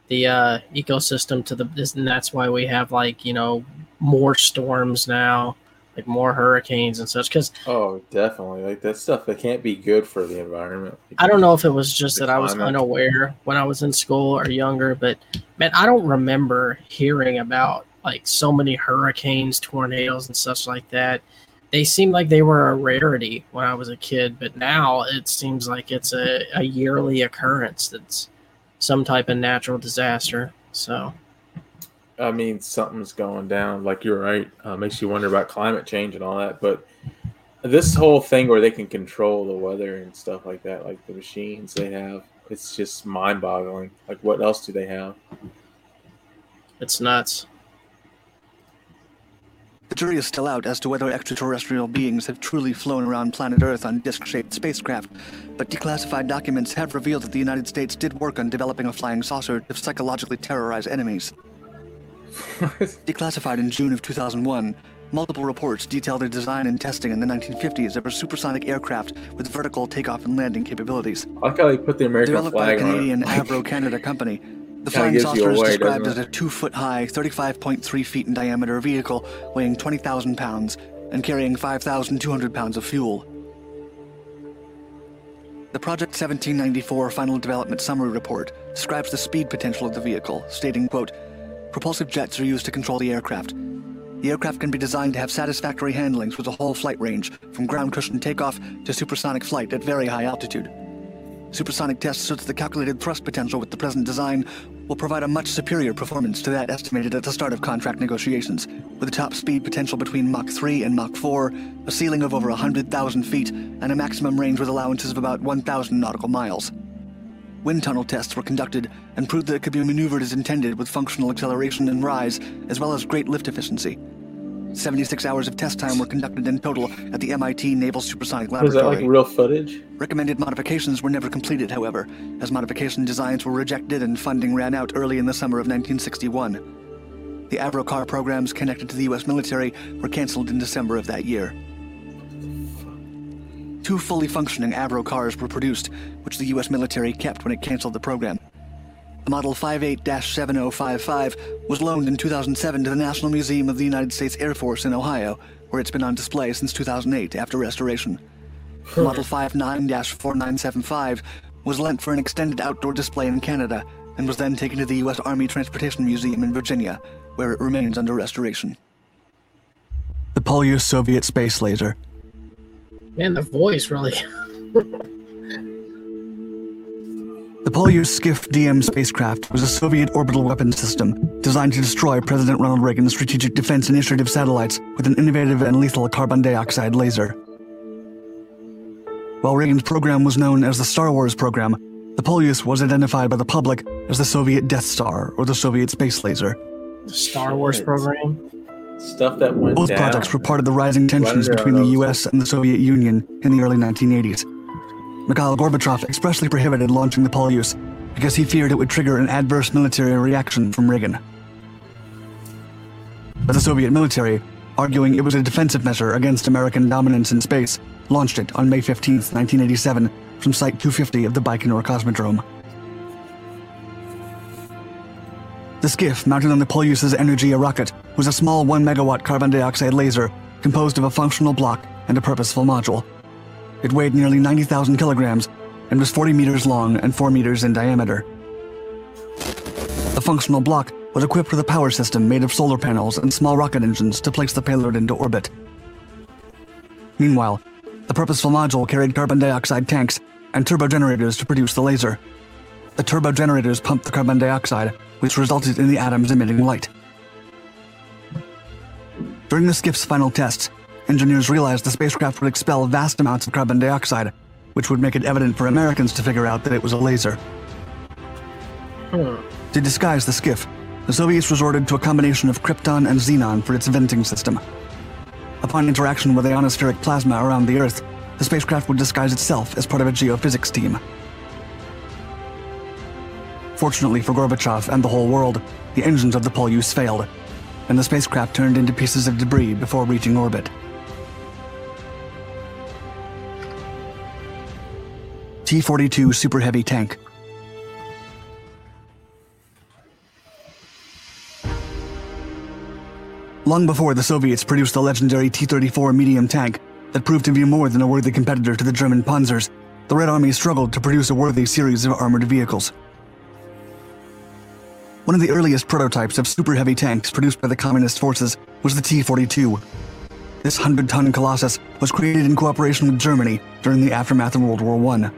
the uh, ecosystem to the this, and that's why we have like you know more storms now, like more hurricanes and such? Because Oh, definitely. Like that stuff that can't be good for the environment. I don't know if it was just that I was unaware when I was in school or younger, but man, I don't remember hearing about like so many hurricanes, tornadoes, and such like that. They seemed like they were a rarity when I was a kid, but now it seems like it's a, a yearly occurrence that's some type of natural disaster. So, I mean, something's going down. Like you're right. Uh, makes you wonder about climate change and all that. But this whole thing where they can control the weather and stuff like that, like the machines they have, it's just mind-boggling. Like, what else do they have? it's nuts. The jury is still out as to whether extraterrestrial beings have truly flown around planet Earth on disc shaped spacecraft, but declassified documents have revealed that the United States did work on developing a flying saucer to psychologically terrorize enemies. Declassified in June of 2001, multiple reports detail the design and testing in the 1950s of a supersonic aircraft with vertical takeoff and landing capabilities. I like how they put the American Developed by flag the on Canadian. Avro Canada company, the flying saucer is away, described as a two foot high, 35.3 feet in diameter vehicle weighing 20,000 pounds and carrying 5,200 pounds of fuel. The Project 1794 Final Development Summary Report describes the speed potential of the vehicle, stating, quote, Propulsive jets are used to control the aircraft. The aircraft can be designed to have satisfactory handlings with a whole flight range, from ground cushion takeoff to supersonic flight at very high altitude. Supersonic tests show that the calculated thrust potential with the present design will provide a much superior performance to that estimated at the start of contract negotiations, with a top speed potential between Mach 3 and Mach 4, a ceiling of over 100,000 feet, and a maximum range with allowances of about 1,000 nautical miles. Wind tunnel tests were conducted and proved that it could be maneuvered as intended with functional acceleration and rise, as well as great lift efficiency. 76 hours of test time were conducted in total at the MIT Naval Supersonic Laboratory. Was that like real footage? Recommended modifications were never completed, however, as modification designs were rejected and funding ran out early in the summer of 1961. The Avrocar programs connected to the U.S. military were canceled in December of that year. Two fully functioning Avro cars were produced, which the U.S. military kept when it canceled the program. Model 58-7055 was loaned in 2007 to the National Museum of the United States Air Force in Ohio, where it's been on display since 2008 after restoration. Model 59-4975 was lent for an extended outdoor display in Canada and was then taken to the U.S. Army Transportation Museum in Virginia, where it remains under restoration. The Polyus Soviet Space Laser. Man, the voice really. The Polyus Skif DM spacecraft was a Soviet orbital weapons system designed to destroy President Ronald Reagan's Strategic Defense Initiative satellites with an innovative and lethal carbon dioxide laser. While Reagan's program was known as the Star Wars program, the Polyus was identified by the public as the Soviet Death Star or the Soviet space laser. The Star Wars program. Stuff that went Both down. projects were part of the rising tensions between the US and the Soviet Union in the early 1980s. Mikhail Gorbachev expressly prohibited launching the Polyus because he feared it would trigger an adverse military reaction from Reagan. But the Soviet military, arguing it was a defensive measure against American dominance in space, launched it on May 15, 1987, from Site 250 of the Baikonur Cosmodrome. The skiff, mounted on the Polyus's Energia rocket, was a small 1 megawatt carbon dioxide laser composed of a functional block and a purposeful module. It weighed nearly 90,000 kilograms and was 40 meters long and 4 meters in diameter. The functional block was equipped with a power system made of solar panels and small rocket engines to place the payload into orbit. Meanwhile, the purposeful module carried carbon dioxide tanks and turbo generators to produce the laser. The turbo generators pumped the carbon dioxide, which resulted in the atoms emitting light. During the skiff's final tests, engineers realized the spacecraft would expel vast amounts of carbon dioxide, which would make it evident for Americans to figure out that it was a laser. Hmm. To disguise the skiff, the Soviets resorted to a combination of krypton and xenon for its venting system. Upon interaction with ionospheric plasma around the Earth, the spacecraft would disguise itself as part of a geophysics team. Fortunately for Gorbachev and the whole world, the engines of the Polyus failed, and the spacecraft turned into pieces of debris before reaching orbit. T 42 Super Heavy Tank. Long before the Soviets produced the legendary T 34 medium tank that proved to be more than a worthy competitor to the German Panzers, the Red Army struggled to produce a worthy series of armored vehicles. One of the earliest prototypes of super heavy tanks produced by the Communist forces was the T 42. This 100 ton colossus was created in cooperation with Germany during the aftermath of World War I.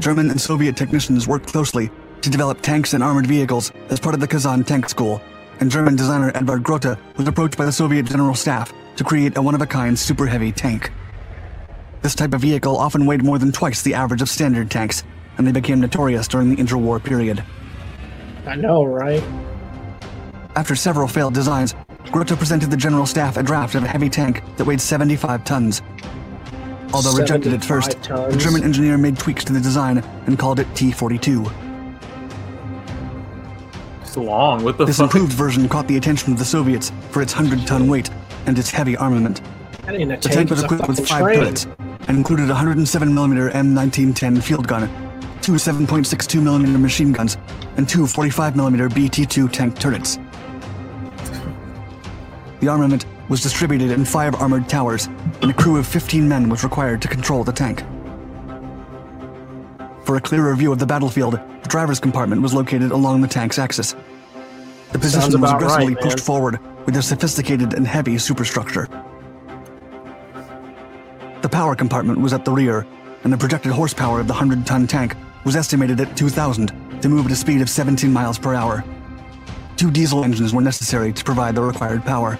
German and Soviet technicians worked closely to develop tanks and armored vehicles as part of the Kazan Tank School, and German designer Edvard Grote was approached by the Soviet General Staff to create a one of a kind super heavy tank. This type of vehicle often weighed more than twice the average of standard tanks, and they became notorious during the interwar period. I know, right? After several failed designs, Grote presented the General Staff a draft of a heavy tank that weighed 75 tons. Although rejected at first, tons. the German engineer made tweaks to the design and called it T 42. It's long. What the This fuck? improved version caught the attention of the Soviets for its 100 ton weight and its heavy armament. That The tank, tank was equipped with five train. turrets and included a 107mm M1910 field gun, two 7.62mm machine guns, and two 45mm BT 2 tank turrets. The armament was distributed in five armored towers, and a crew of 15 men was required to control the tank. For a clearer view of the battlefield, the driver's compartment was located along the tank's axis. The position was about right, aggressively pushed forward with a sophisticated and heavy superstructure. The power compartment was at the rear, and the projected horsepower of the 100 ton tank was estimated at 2,000 to move at a speed of 17 miles per hour. Two diesel engines were necessary to provide the required power.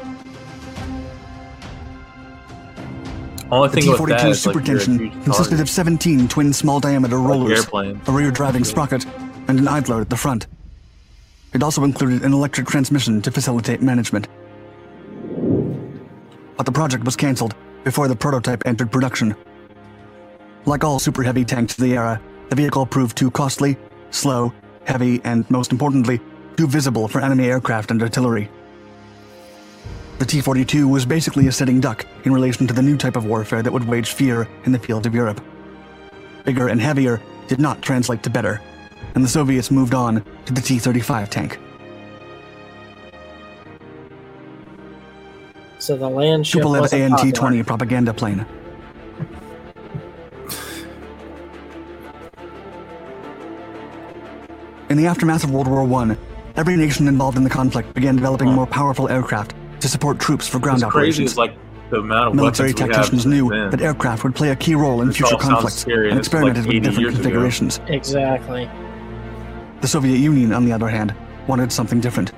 The thing with that T-42 is like you're a consisted target. of 17 twin small diameter rollers, a rear driving sprocket, and an idler at the front. It also included an electric transmission to facilitate management. But the project was cancelled before the prototype entered production. Like all super heavy tanks of the era, the vehicle proved too costly, slow, heavy, and most importantly, too visible for enemy aircraft and artillery. The T 42 was basically a sitting duck in relation to the new type of warfare that would wage fear in the field of Europe. Bigger and heavier did not translate to better, and the Soviets moved on to the T 35 tank. So the land ship Tupolev ANT popular. 20 propaganda plane. In the aftermath of World War I, every nation involved in the conflict began developing more powerful aircraft to support troops for ground What's crazy operations. is like the amount of Military weapons we have tacticians knew then. that aircraft would play a key role in This future conflicts and and it's like experimented with different years ago. configurations. Exactly. The Soviet Union, on the other hand, wanted something different.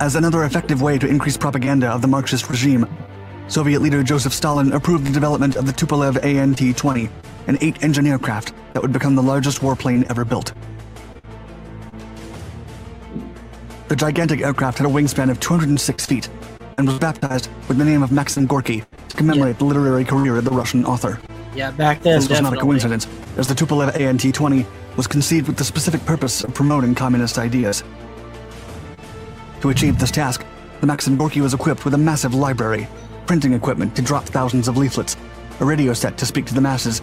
As another effective way to increase propaganda of the Marxist regime, Soviet leader Joseph Stalin approved the development of the Tupolev ANT 20, an eight engine aircraft that would become the largest warplane ever built. The gigantic aircraft had a wingspan of 206 feet and was baptized with the name of Maxim Gorky to commemorate the literary career of the Russian author. Yeah, back then This was not a coincidence, as the Tupolev ANT 20 was conceived with the specific purpose of promoting communist ideas. To achieve this task, the Maxim Gorky was equipped with a massive library, printing equipment to drop thousands of leaflets, a radio set to speak to the masses,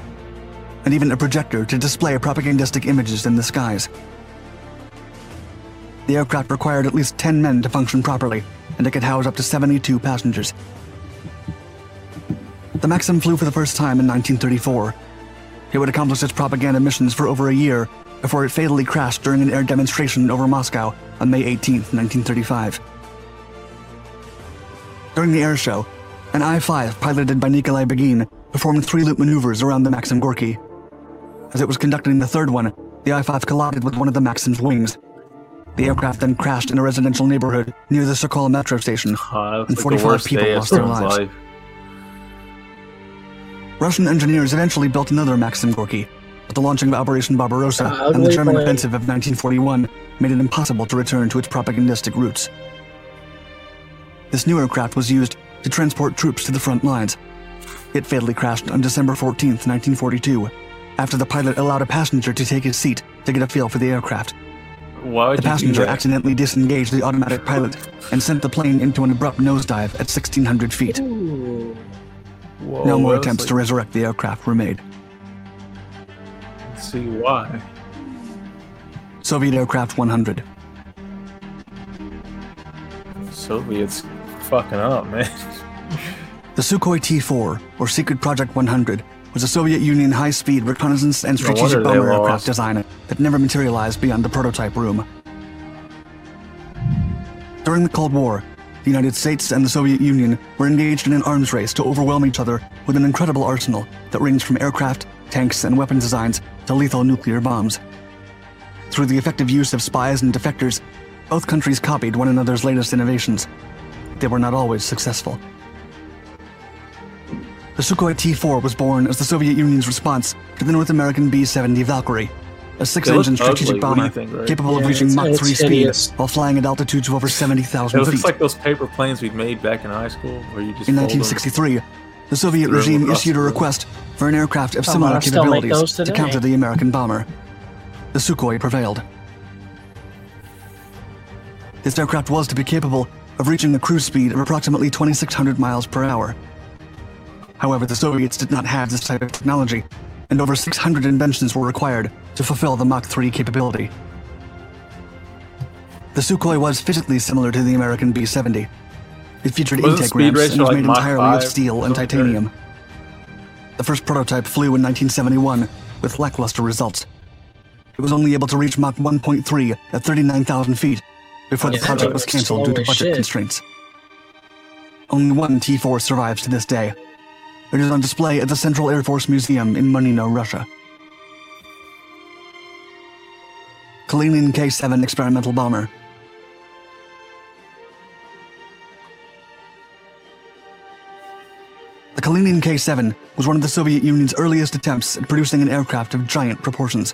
and even a projector to display propagandistic images in the skies. The aircraft required at least 10 men to function properly, and it could house up to 72 passengers. The Maxim flew for the first time in 1934. It would accomplish its propaganda missions for over a year before it fatally crashed during an air demonstration over Moscow on May 18, 1935. During the air show, an I 5 piloted by Nikolai Blagin performed three loop maneuvers around the Maxim Gorky. As it was conducting the third one, the I 5 collided with one of the Maxim's wings. The aircraft then crashed in a residential neighborhood near the Sokol metro station, Uh, and that's like 45 the people lost their lives. life. Russian engineers eventually built another Maxim Gorky, but the launching of Operation Barbarossa Ah, and the German plane. offensive of 1941 made it impossible to return to its propagandistic roots. This new aircraft was used to transport troops to the front lines. It fatally crashed on December 14, 1942, after the pilot allowed a passenger to take his seat to get a feel for the aircraft. Why would The passenger accidentally disengaged the automatic pilot and sent the plane into an abrupt nosedive at 1,600 feet. Whoa, no more attempts to resurrect the aircraft were made. See why? Soviet Aircraft 100. Soviets fucking up, man. The Sukhoi T-4, or Secret Project 100, was a Soviet Union high-speed reconnaissance and strategic they bomber aircraft lost. design that never materialized beyond the prototype room. During the Cold War, the United States and the Soviet Union were engaged in an arms race to overwhelm each other with an incredible arsenal that ranged from aircraft, tanks, and weapon designs to lethal nuclear bombs. Through the effective use of spies and defectors, both countries copied one another's latest innovations. They were not always successful. The Sukhoi T-4 was born as the Soviet Union's response to the North American B-70 Valkyrie, a six-engine strategic ugly. Bomber think, Ray? capable of reaching Mach it's 3 speed hideous. while flying at altitudes of over 70,000 feet. It feet. looks like those paper planes we made back in high school, where you just In fold them. 1963, the Soviet regime issued a request for an aircraft of Oh, similar I still make capabilities to counter the American bomber. The Sukhoi prevailed. This aircraft was to be capable of reaching a cruise speed of approximately 2,600 miles per hour. However, the Soviets did not have this type of technology, and over 600 inventions were required to fulfill the Mach 3 capability. The Sukhoi was physically similar to the American B-70. It featured Was intake ramps and was like made Mach entirely 5 of steel and titanium. The first prototype flew in 1971 with lackluster results. It was only able to reach Mach 1.3 at 39,000 feet before the project was cancelled due to budget constraints. Only one T-4 survives to this day. It is on display at the Central Air Force Museum in Monino, Russia. Kalinin K-7 experimental bomber. The Kalinin K-7 was one of the Soviet Union's earliest attempts at producing an aircraft of giant proportions.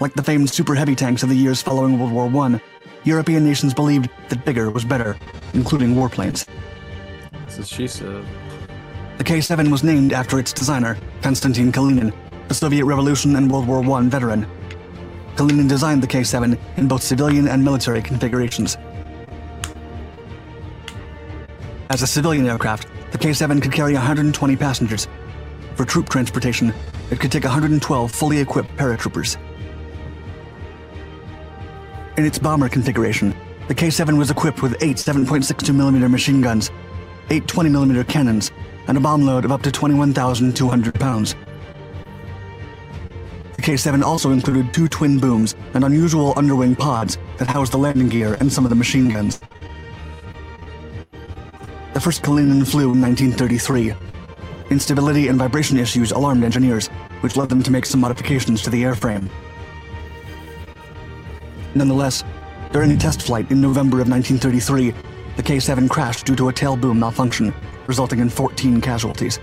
Like the famed super heavy tanks of the years following World War I, European nations believed that bigger was better, including warplanes. That's what she said. The K-7 was named after its designer, Konstantin Kalinin, a Soviet Revolution and World War I veteran. Kalinin designed the K-7 in both civilian and military configurations. As a civilian aircraft, the K-7 could carry 120 passengers. For troop transportation, it could take 112 fully equipped paratroopers. In its bomber configuration, the K-7 was equipped with eight 7.62mm machine guns, eight 20mm cannons, and a bomb load of up to 21,200 pounds. The K-7 also included two twin booms and unusual underwing pods that housed the landing gear and some of the machine guns. The first Kalinin flew in 1933. Instability and vibration issues alarmed engineers, which led them to make some modifications to the airframe. Nonetheless, during a test flight in November of 1933, the K 7 crashed due to a tail boom malfunction, resulting in 14 casualties.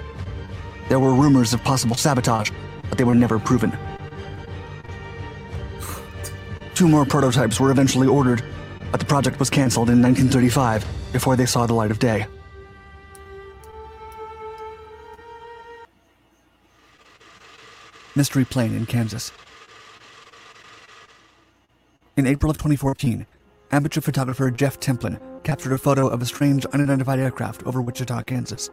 There were rumors of possible sabotage, but they were never proven. Two more prototypes were eventually ordered, but the project was cancelled in 1935 before they saw the light of day. Mystery Plane in Kansas. In April of 2014, amateur photographer Jeff Templin captured a photo of a strange unidentified aircraft over Wichita, Kansas.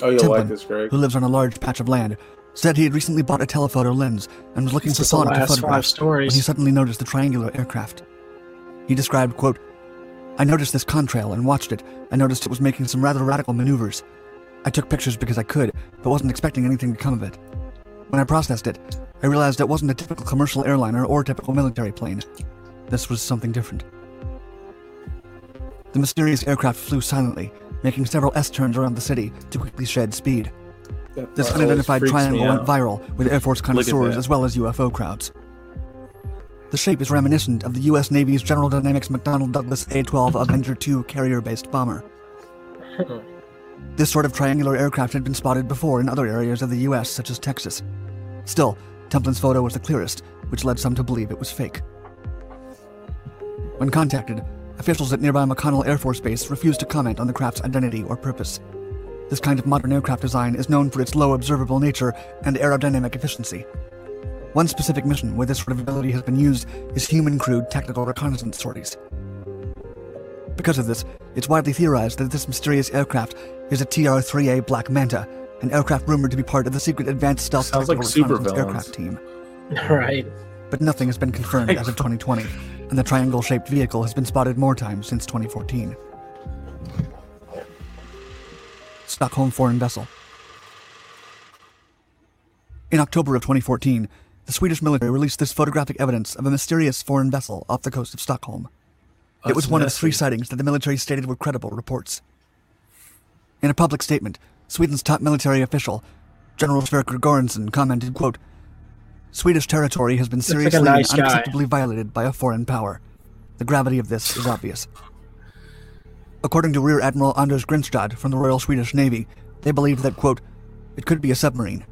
Oh, you'll like this, Greg. who lives on a large patch of land, said he had recently bought a telephoto lens and was looking This for is the fauna to last five photograph when he suddenly noticed the triangular aircraft. He described, quote, I noticed this contrail and watched it. I noticed it was making some rather radical maneuvers. I took pictures because I could, but wasn't expecting anything to come of it. When I processed it, I realized it wasn't a typical commercial airliner or a typical military plane. This was something different. The mysterious aircraft flew silently, making several S turns around the city to quickly shed speed. That This unidentified triangle went viral with Air Force connoisseurs as well as UFO crowds. The shape is reminiscent of the U.S. Navy's General Dynamics McDonnell Douglas A 12 Avenger II carrier based bomber. This sort of triangular aircraft had been spotted before in other areas of the U.S., such as Texas. Still, Templin's photo was the clearest, which led some to believe it was fake. When contacted, officials at nearby McConnell Air Force Base refused to comment on the craft's identity or purpose. This kind of modern aircraft design is known for its low observable nature and aerodynamic efficiency. One specific mission where this sort of ability has been used is human crewed tactical reconnaissance sorties. Because of this, it's widely theorized that this mysterious aircraft is a TR 3A Black Manta, an aircraft rumored to be part of the secret advanced stealth Sounds like reconnaissance aircraft team. right. But nothing has been confirmed as of 2020, and the triangle shaped vehicle has been spotted more times since 2014. Stockholm Foreign Vessel. In October of 2014, the Swedish military released this photographic evidence of a mysterious foreign vessel off the coast of Stockholm. it was That's one of three sightings that the military stated were credible reports. In a public statement, Sweden's top military official, General Sverker Göransson, commented, quote, Swedish territory has been like seriously nice and guy. unacceptably violated by a foreign power. The gravity of this is obvious. According to Rear Admiral Anders Grenstad from the Royal Swedish Navy, they believed that, quote, it could be a submarine.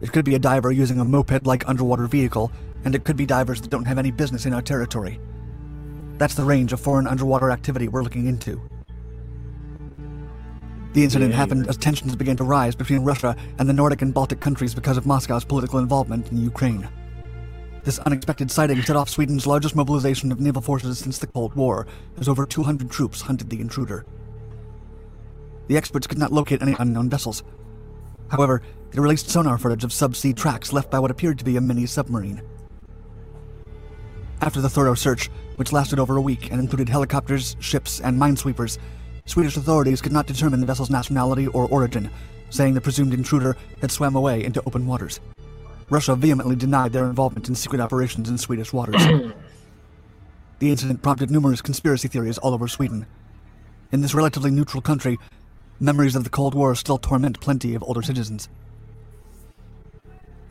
It could be a diver using a moped like underwater vehicle, and it could be divers that don't have any business in our territory. That's the range of foreign underwater activity we're looking into. The incident happened as tensions began to rise between Russia and the Nordic and Baltic countries because of Moscow's political involvement in Ukraine. This unexpected sighting set off Sweden's largest mobilization of naval forces since the Cold War, as over 200 troops hunted the intruder. The experts could not locate any unknown vessels. However, they released sonar footage of subsea tracks left by what appeared to be a mini submarine. After the thorough search, which lasted over a week and included helicopters, ships, and minesweepers, Swedish authorities could not determine the vessel's nationality or origin, saying the presumed intruder had swam away into open waters. Russia vehemently denied their involvement in secret operations in Swedish waters. the incident prompted numerous conspiracy theories all over Sweden. In this relatively neutral country, memories of the Cold War still torment plenty of older citizens.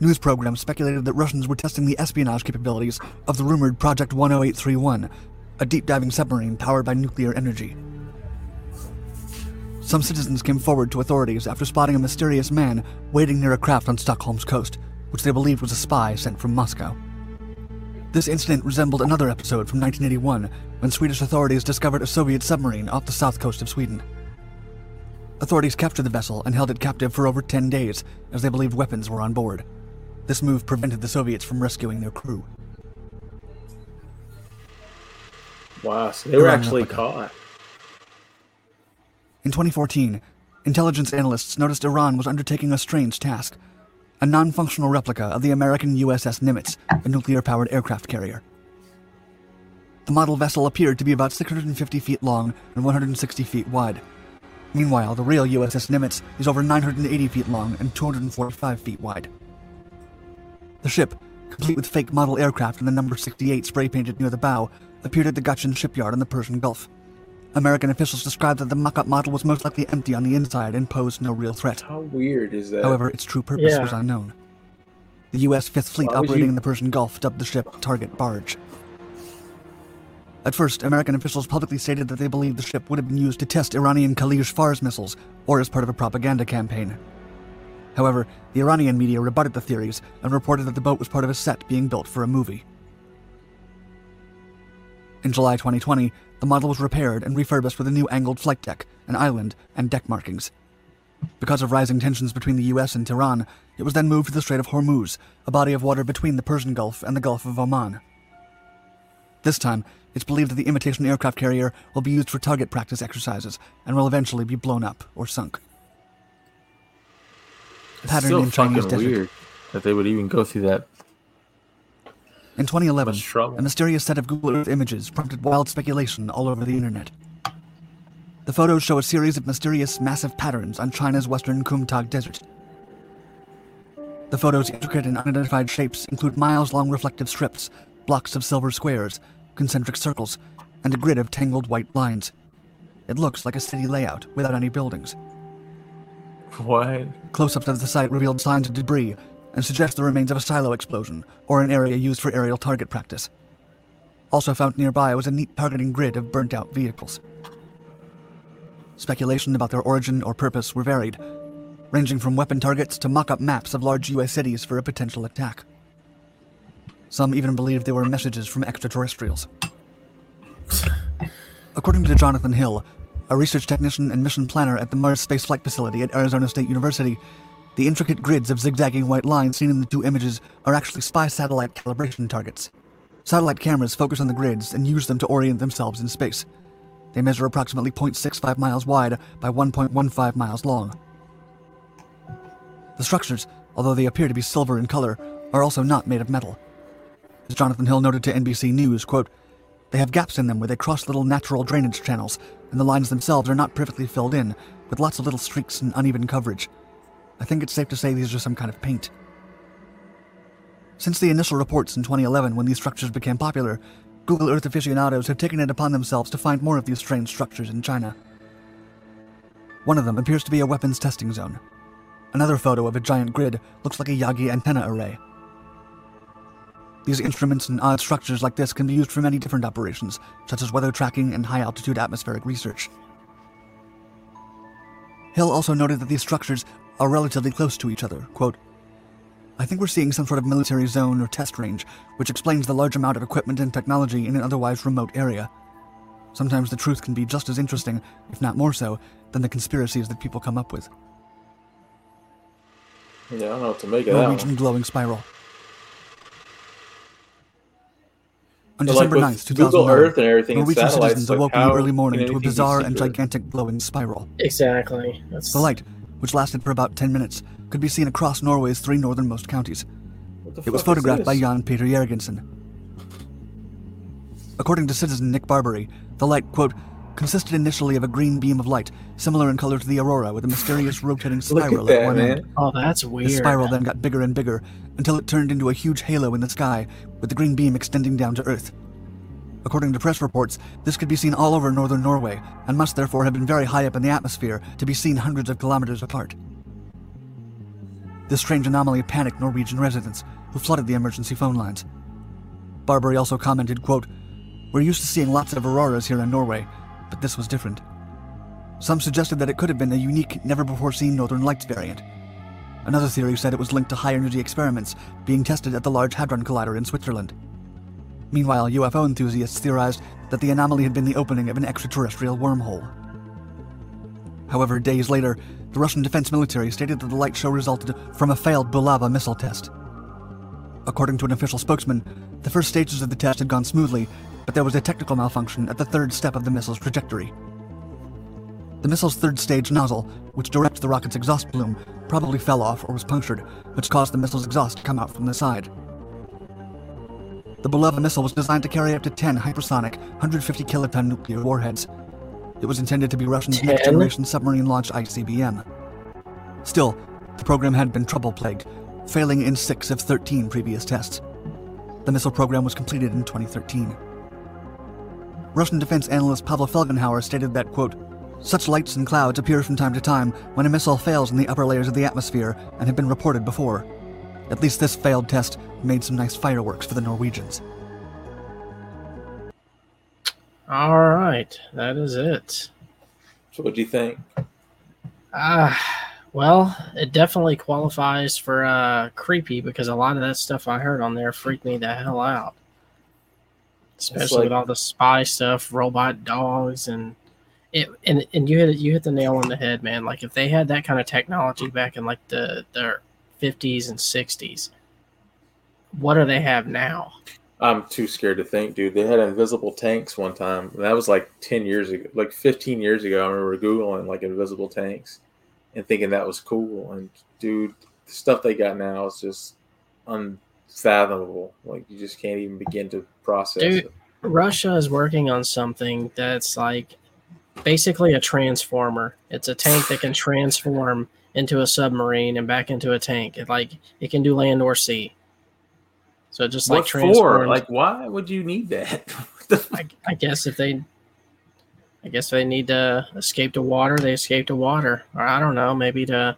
News programs speculated that Russians were testing the espionage capabilities of the rumored Project 10831, a deep diving submarine powered by nuclear energy. Some citizens came forward to authorities after spotting a mysterious man waiting near a craft on Stockholm's coast, which they believed was a spy sent from Moscow. This incident resembled another episode from 1981 when Swedish authorities discovered a Soviet submarine off the south coast of Sweden. Authorities captured the vessel and held it captive for over 10 days as they believed weapons were on board. This move prevented the Soviets from rescuing their crew. Wow, so they were actually caught. In 2014, intelligence analysts noticed Iran was undertaking a strange task a non functional replica of the American USS Nimitz, a nuclear powered aircraft carrier. The model vessel appeared to be about 650 feet long and 160 feet wide. Meanwhile, the real USS Nimitz is over 980 feet long and 245 feet wide. The ship, complete with fake model aircraft and the number 68 spray painted near the bow, appeared at the Gachin shipyard in the Persian Gulf. American officials described that the mock up model was most likely empty on the inside and posed no real threat. How weird is that? However, its true purpose Yeah. was unknown. The U.S. Fifth Fleet Why operating you- in the Persian Gulf dubbed the ship Target Barge. At first, American officials publicly stated that they believed the ship would have been used to test Iranian Khalij Fars missiles or as part of a propaganda campaign. However, the Iranian media rebutted the theories and reported that the boat was part of a set being built for a movie. In July 2020, the model was repaired and refurbished with a new angled flight deck, an island, and deck markings. Because of rising tensions between the US and Tehran, it was then moved to the Strait of Hormuz, a body of water between the Persian Gulf and the Gulf of Oman. This time, it's believed that the imitation aircraft carrier will be used for target practice exercises and will eventually be blown up or sunk. It's pattern still in Chinese fucking desert. weird that they would even go through that. In 2011, a mysterious set of Google Earth images prompted wild speculation all over the internet. The photos show a series of mysterious, massive patterns on China's western Kumtag Desert. The photos' intricate and unidentified shapes include miles long reflective strips, blocks of silver squares, concentric circles, and a grid of tangled white lines. It looks like a city layout without any buildings. What? Close ups of the site revealed signs of debris and suggests the remains of a silo explosion or an area used for aerial target practice. Also found nearby was a neat targeting grid of burnt out vehicles. Speculation about their origin or purpose were varied, ranging from weapon targets to mock up maps of large US cities for a potential attack. Some even believed they were messages from extraterrestrials. According to Jonathan Hill, a research technician and mission planner at the Mars Space Flight Facility at Arizona State University, the intricate grids of zigzagging white lines seen in the two images are actually spy satellite calibration targets. Satellite cameras focus on the grids and use them to orient themselves in space. They measure approximately 0.65 miles wide by 1.15 miles long. The structures, although they appear to be silver in color, are also not made of metal. As Jonathan Hill noted to NBC News, quote, they have gaps in them where they cross little natural drainage channels, and the lines themselves are not perfectly filled in, with lots of little streaks and uneven coverage. I think it's safe to say these are some kind of paint. Since the initial reports in 2011 when these structures became popular, Google Earth aficionados have taken it upon themselves to find more of these strange structures in China. One of them appears to be a weapons testing zone. Another photo of a giant grid looks like a Yagi antenna array. These instruments and odd structures like this can be used for many different operations, such as weather tracking and high altitude atmospheric research. Hill also noted that these structures are relatively close to each other. Quote, I think we're seeing some sort of military zone or test range, which explains the large amount of equipment and technology in an otherwise remote area. Sometimes the truth can be just as interesting, if not more so, than the conspiracies that people come up with. Yeah, I don't know what to make of that Norwegian one. glowing spiral. On So, like, December with 9th, Google 2009, Earth and everything, and Norwegian citizens like, awoke in the early morning to a bizarre and gigantic glowing spiral. Exactly. That's The light, which lasted for about 10 minutes, could be seen across Norway's three northernmost counties. It was photographed by? Jan Peter Jørgensen. According to citizen Nick Banbury, the light, quote, consisted initially of a green beam of light, similar in color to the aurora, with a mysterious rotating spiral at at that, one man. end. oh, that's weird. The spiral then got bigger and bigger until it turned into a huge halo in the sky, with the green beam extending down to Earth. According to press reports, this could be seen all over northern Norway, and must therefore have been very high up in the atmosphere to be seen hundreds of kilometers apart. This strange anomaly panicked Norwegian residents, who flooded the emergency phone lines. Banbury also commented, quote, We're used to seeing lots of auroras here in Norway, but this was different. Some suggested that it could have been a unique, never before seen Northern Lights variant. Another theory said it was linked to high energy experiments being tested at the Large Hadron Collider in Switzerland. Meanwhile, UFO enthusiasts theorized that the anomaly had been the opening of an extraterrestrial wormhole. However, days later, the Russian Defense Military stated that the light show resulted from a failed Bulava missile test. According to an official spokesman, the first stages of the test had gone smoothly, but there was a technical malfunction at the third step of the missile's trajectory. The missile's third stage nozzle, which directs the rocket's exhaust plume, probably fell off or was punctured, which caused the missile's exhaust to come out from the side. The Bulava missile was designed to carry up to 10 hypersonic, 150 kiloton nuclear warheads. It was intended to be Russia's 10? next generation submarine launched ICBM. Still, the program had been trouble plagued, failing in six of 13 previous tests. The missile program was completed in 2013. Russian defense analyst Pavel Felgenhauer stated that, quote, such lights and clouds appear from time to time when a missile fails in the upper layers of the atmosphere and have been reported before. At least this failed test made some nice fireworks for the Norwegians. All right, that is it. So what do you think? Ah, well, it definitely qualifies for uh creepy because a lot of that stuff I heard on there freaked me the hell out. Especially like- with all the spy stuff, robot dogs, and it and, and you hit it, you hit the nail on the head, man. Like if they had that kind of technology back in like the the fifties and sixties, what do they have now? I'm too scared to think, dude. They had invisible tanks one time. and That was like 10 years ago, like 15 years ago. I remember Googling like invisible tanks and thinking that was cool. And dude, the stuff they got now is just unfathomable. Like you just can't even begin to process Dude. it. Russia is working on something that's like basically a transformer. It's a tank that can transform into a submarine and back into a tank. It like it can do land or sea. So it just like what for? Like, why would you need that? What the fuck? I, I guess if they, I guess they need to escape to water, they escape to water. Or I don't know, maybe to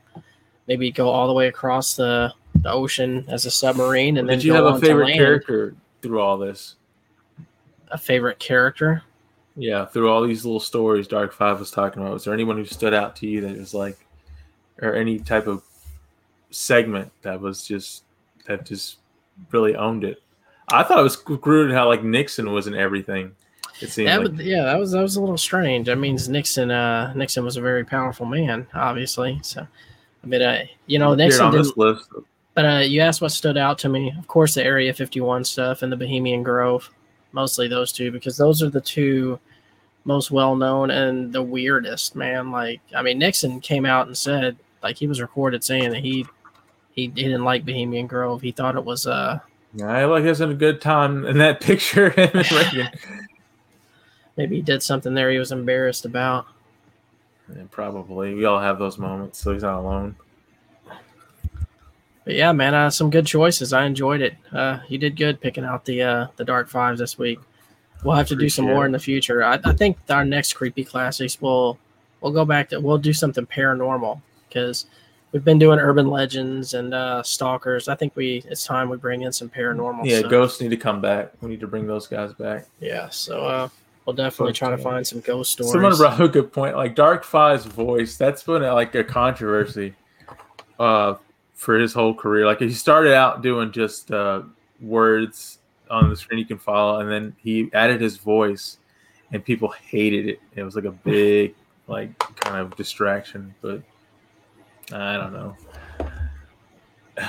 maybe go all the way across the, the ocean as a submarine and then Did you go have a favorite character through all this? A favorite character? Yeah, through all these little stories Dark Five was talking about, was there anyone who stood out to you that was like, or any type of segment that was just that just really owned it? I thought it was great how like Nixon was in everything. It seemed That like yeah, that was that was a little strange. I mean, Nixon, uh, Nixon was a very powerful man, obviously. So, I mean, uh, you know, Nixon didn't. list. But uh, you asked what stood out to me. Of course, the Area 51 stuff and the Bohemian Grove, mostly those two, because those are the two most well known and the weirdest. Man, like I mean, Nixon came out and said, like he was recorded saying that he he, he didn't like Bohemian Grove. He thought it was uh I like having a good time in that picture. and maybe he did something there he was embarrassed about. Yeah, probably we all have those moments, so he's not alone. But yeah, man, uh, some good choices. I enjoyed it. Uh, you did good picking out the uh, the Dark Fives this week. We'll have to do some more in the future. I, I think our next creepy classics will we'll go back to we'll do something paranormal because we've been doing urban legends and uh, stalkers. I think we it's time we bring in some paranormal. Yeah, stuff. ghosts need to come back. We need to bring those guys back. Yeah, so uh, we'll definitely try to find some ghost stories. Someone brought up a good point. Like Dark Five's voice, that's been like a controversy uh, for his whole career. Like he started out doing just uh, words on the screen you can follow, and then he added his voice, and people hated it. It was like a big, like kind of distraction. But I don't know.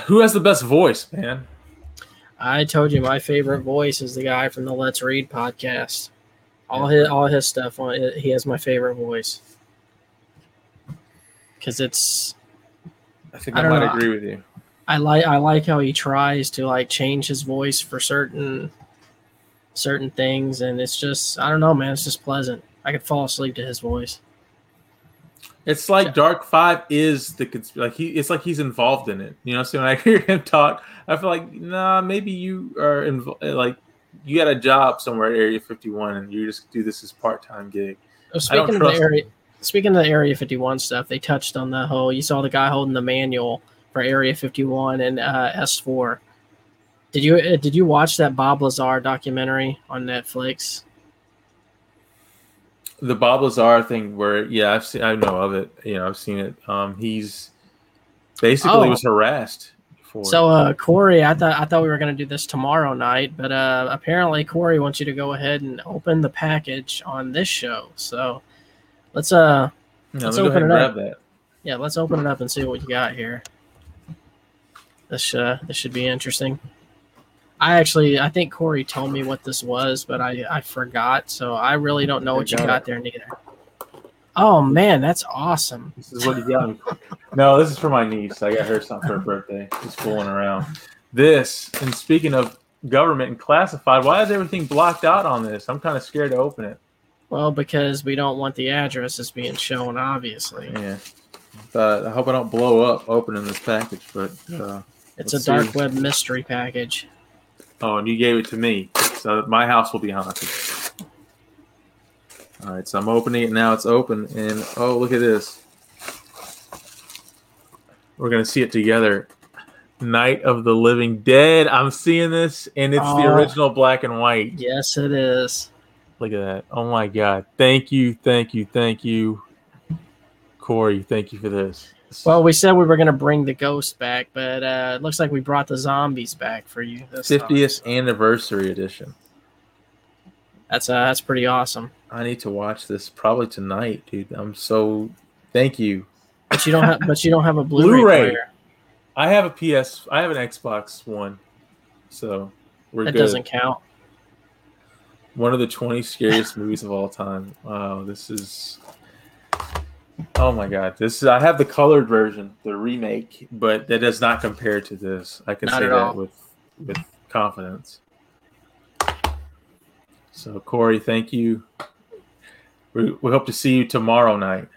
Who has the best voice, man? I told you my favorite voice is the guy from the Let's Read podcast. All his all his stuff on it, he has my favorite voice because it's I think I I, don't might know. agree with you. I like I like how he tries to like change his voice for certain certain things, and it's just I don't know, man. It's just pleasant. I could fall asleep to his voice. It's like Dark Five is the cons- like he. It's like he's involved in it. You know, so when I hear him talk, I feel like nah, maybe you are involved. Like you got a job somewhere at Area Fifty One, and you just do this as part time gig. Oh, speaking of the area, speaking of the Area Fifty One stuff, they touched on the whole. You saw the guy holding the manual for Area Fifty One and uh, S four. Did you uh, did you watch that Bob Lazar documentary on Netflix? The Bob Lazar thing, where yeah, I've seen, I know of it. You know, I've seen it. Um, he's basically Oh. was harassed. For So uh, Corey, I thought I thought we were going to do this tomorrow night, but uh, apparently Corey wants you to go ahead and open the package on this show. So let's uh No, let's let me go ahead open it up. that. yeah let's open it up and see what you got here. This uh this should be interesting. I actually I think Corey told me what this was, but I I forgot, so I really don't know I what you got got there neither. Oh man, that's awesome. This is what he got me. No, this is for my niece. I got her something for her birthday. She's fooling around. This, and speaking of government and classified, why is everything blocked out on this? I'm kind of scared to open it. Well, because we don't want the addresses being shown, obviously. Yeah. But I hope I don't blow up opening this package. But uh, It's a dark see. web mystery package. Oh, and you gave it to me, so my house will be haunted. All right, so I'm opening it now. It's open, and oh, look at this. We're gonna see it together. Night of the Living Dead. I'm seeing this, and it's the Oh. original black and white. Yes, it is. Look at that. Oh my god. Thank you, thank you, thank you, Corey. Thank you for this. Well, we said we were going to bring the ghost back, but uh, it looks like we brought the zombies back for you. 50th anniversary edition. That's uh, that's pretty awesome. I need to watch this probably tonight, dude. I'm so thank you. But you don't have, but you don't have a Blu-ray, Blu-ray. player. I have a PS. I have an Xbox One, so we're That good. doesn't count. One of the 20 scariest movies of all time. Wow, this is. Oh my god, this is. I have the colored version, the remake, but that does not compare to this. I can Not say that all. with with confidence. So Corey, thank you. We, we hope to see you tomorrow night.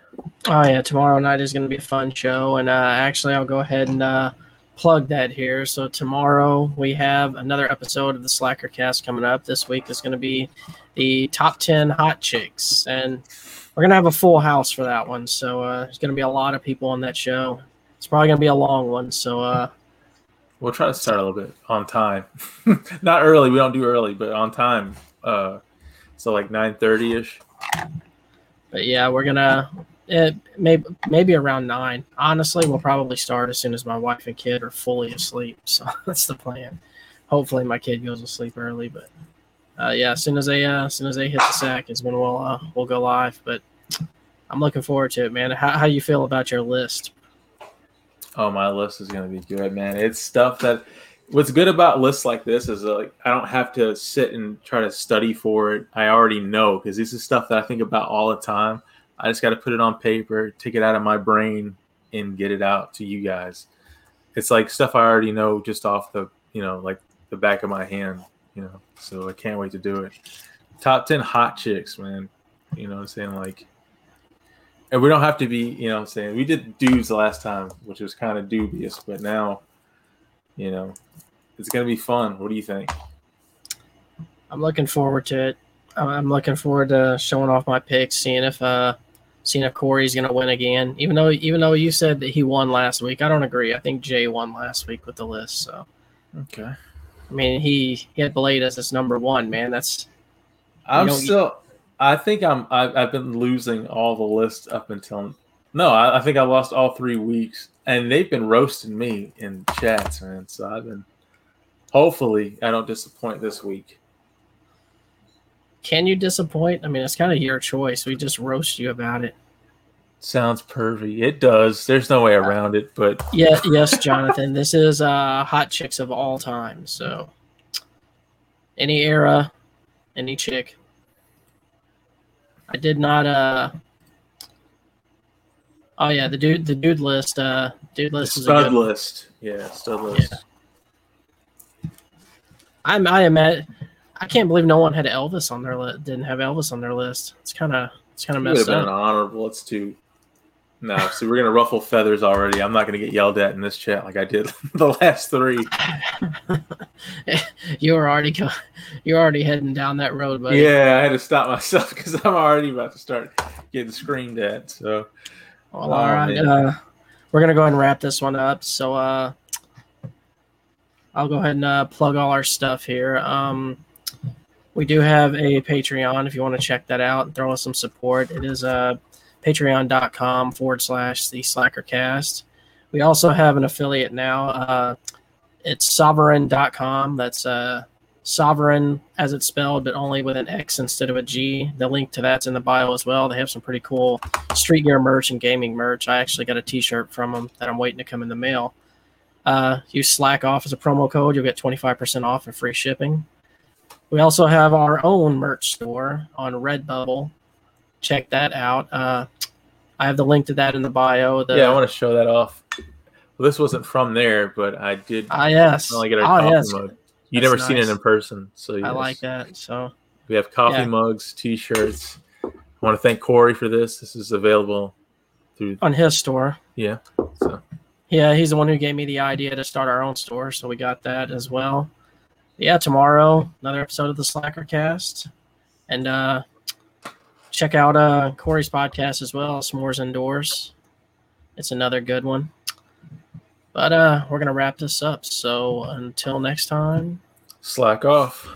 Oh yeah, tomorrow night is going to be a fun show, and uh, actually, I'll go ahead and uh, plug that here. So tomorrow we have another episode of the Slacker Cast coming up. This week is going to be the top ten hot chicks, and we're going to have a full house for that one. So uh, there's going to be a lot of people on that show. It's probably going to be a long one. So uh, We'll try to start a little bit on time. Not early. We don't do early, but on time. Uh, so like nine thirty ish. But yeah, we're gonna it maybe maybe around nine. Honestly, we'll probably start as soon as my wife and kid are fully asleep. So that's the plan. Hopefully, my kid goes to sleep early. But uh, yeah, as soon as they uh, as soon as they hit the sack is when we'll uh, we'll go live. But I'm looking forward to it, man. How how you feel about your list? Oh, my list is gonna be good, man. It's stuff that. What's good about lists like this is uh, like I don't have to sit and try to study for it. I already know because this is stuff that I think about all the time. I just got to put it on paper, take it out of my brain, and get it out to you guys. It's like stuff I already know just off the you know like the back of my hand. You know, so I can't wait to do it. Top ten hot chicks, man. You know what I'm saying? Like and we don't have to be, you know what I'm saying? We did dudes last time, which was kind of dubious, but now, you know, it's to be fun. What do you think? I'm looking forward to it. I'm- I'm looking forward to showing off my picks, seeing if uh seeing if Corey's gonna win again. Even though even though you said that he won last week, I don't agree. I think Jay won last week with the list. So Okay. I mean he he had Blade as his number one, man. That's I'm still, I think I'm, I've, I've been losing all the lists up until, no, I, I think I lost all three weeks and they've been roasting me in chats, man. So I've been, hopefully, I don't disappoint this week. can you disappoint? I mean it's kind of your choice. We just roast you about it. Sounds pervy. It does. There's no way around it, but Yeah, yes, Jonathan. this is uh hot chicks of all time. So any era, any chick. I did not uh Oh yeah, the dude the dude list uh dude list is a stud list. Yeah, stud list. I'm I am at I can't believe no one had Elvis on their list didn't have Elvis on their list. It's kinda it's kinda It would have messed been an up. honorable. It's too. No, so we're gonna ruffle feathers already. I'm not gonna get yelled at in this chat like I did the last three. you were already go, you're already heading down that road, buddy. Yeah, I had to stop myself because I'm already about to start getting screamed at. So Well, all right. Uh, we're gonna go ahead and wrap this one up. So uh, I'll go ahead and uh, plug all our stuff here. Um, we do have a Patreon if you want to check that out and throw us some support. It is uh, patreon.com forward slash the slackercast. We also have an affiliate now. Uh, it's sovereixn.com. That's uh, sovereign as it's spelled, but only with an X instead of a G. The link to that's in the bio as well. They have some pretty cool street gear merch and gaming merch. I actually got a T-shirt from them that I'm waiting to come in the mail. Uh, use Slack off as a promo code. You'll get 25% off and free shipping. We also have our own merch store on Redbubble. Check that out. Uh, I have the link to that in the bio. The, yeah, I want to show that off. Well, this wasn't from there, but I did ah, yes. finally get our Ah, coffee yes. mug. You never seen it in person, so I like that. So We have coffee Yeah. mugs, T-shirts. I want to thank Corey for this. This is available through on his store. yeah. So Yeah, he's the one who gave me the idea to start our own store, so we got that as well. Yeah, tomorrow another episode of the Slacker Cast, and uh, check out uh, Corey's podcast as well, S'mores Indoors. It's another good one. But uh, we're gonna wrap this up. So until next time, Slack off.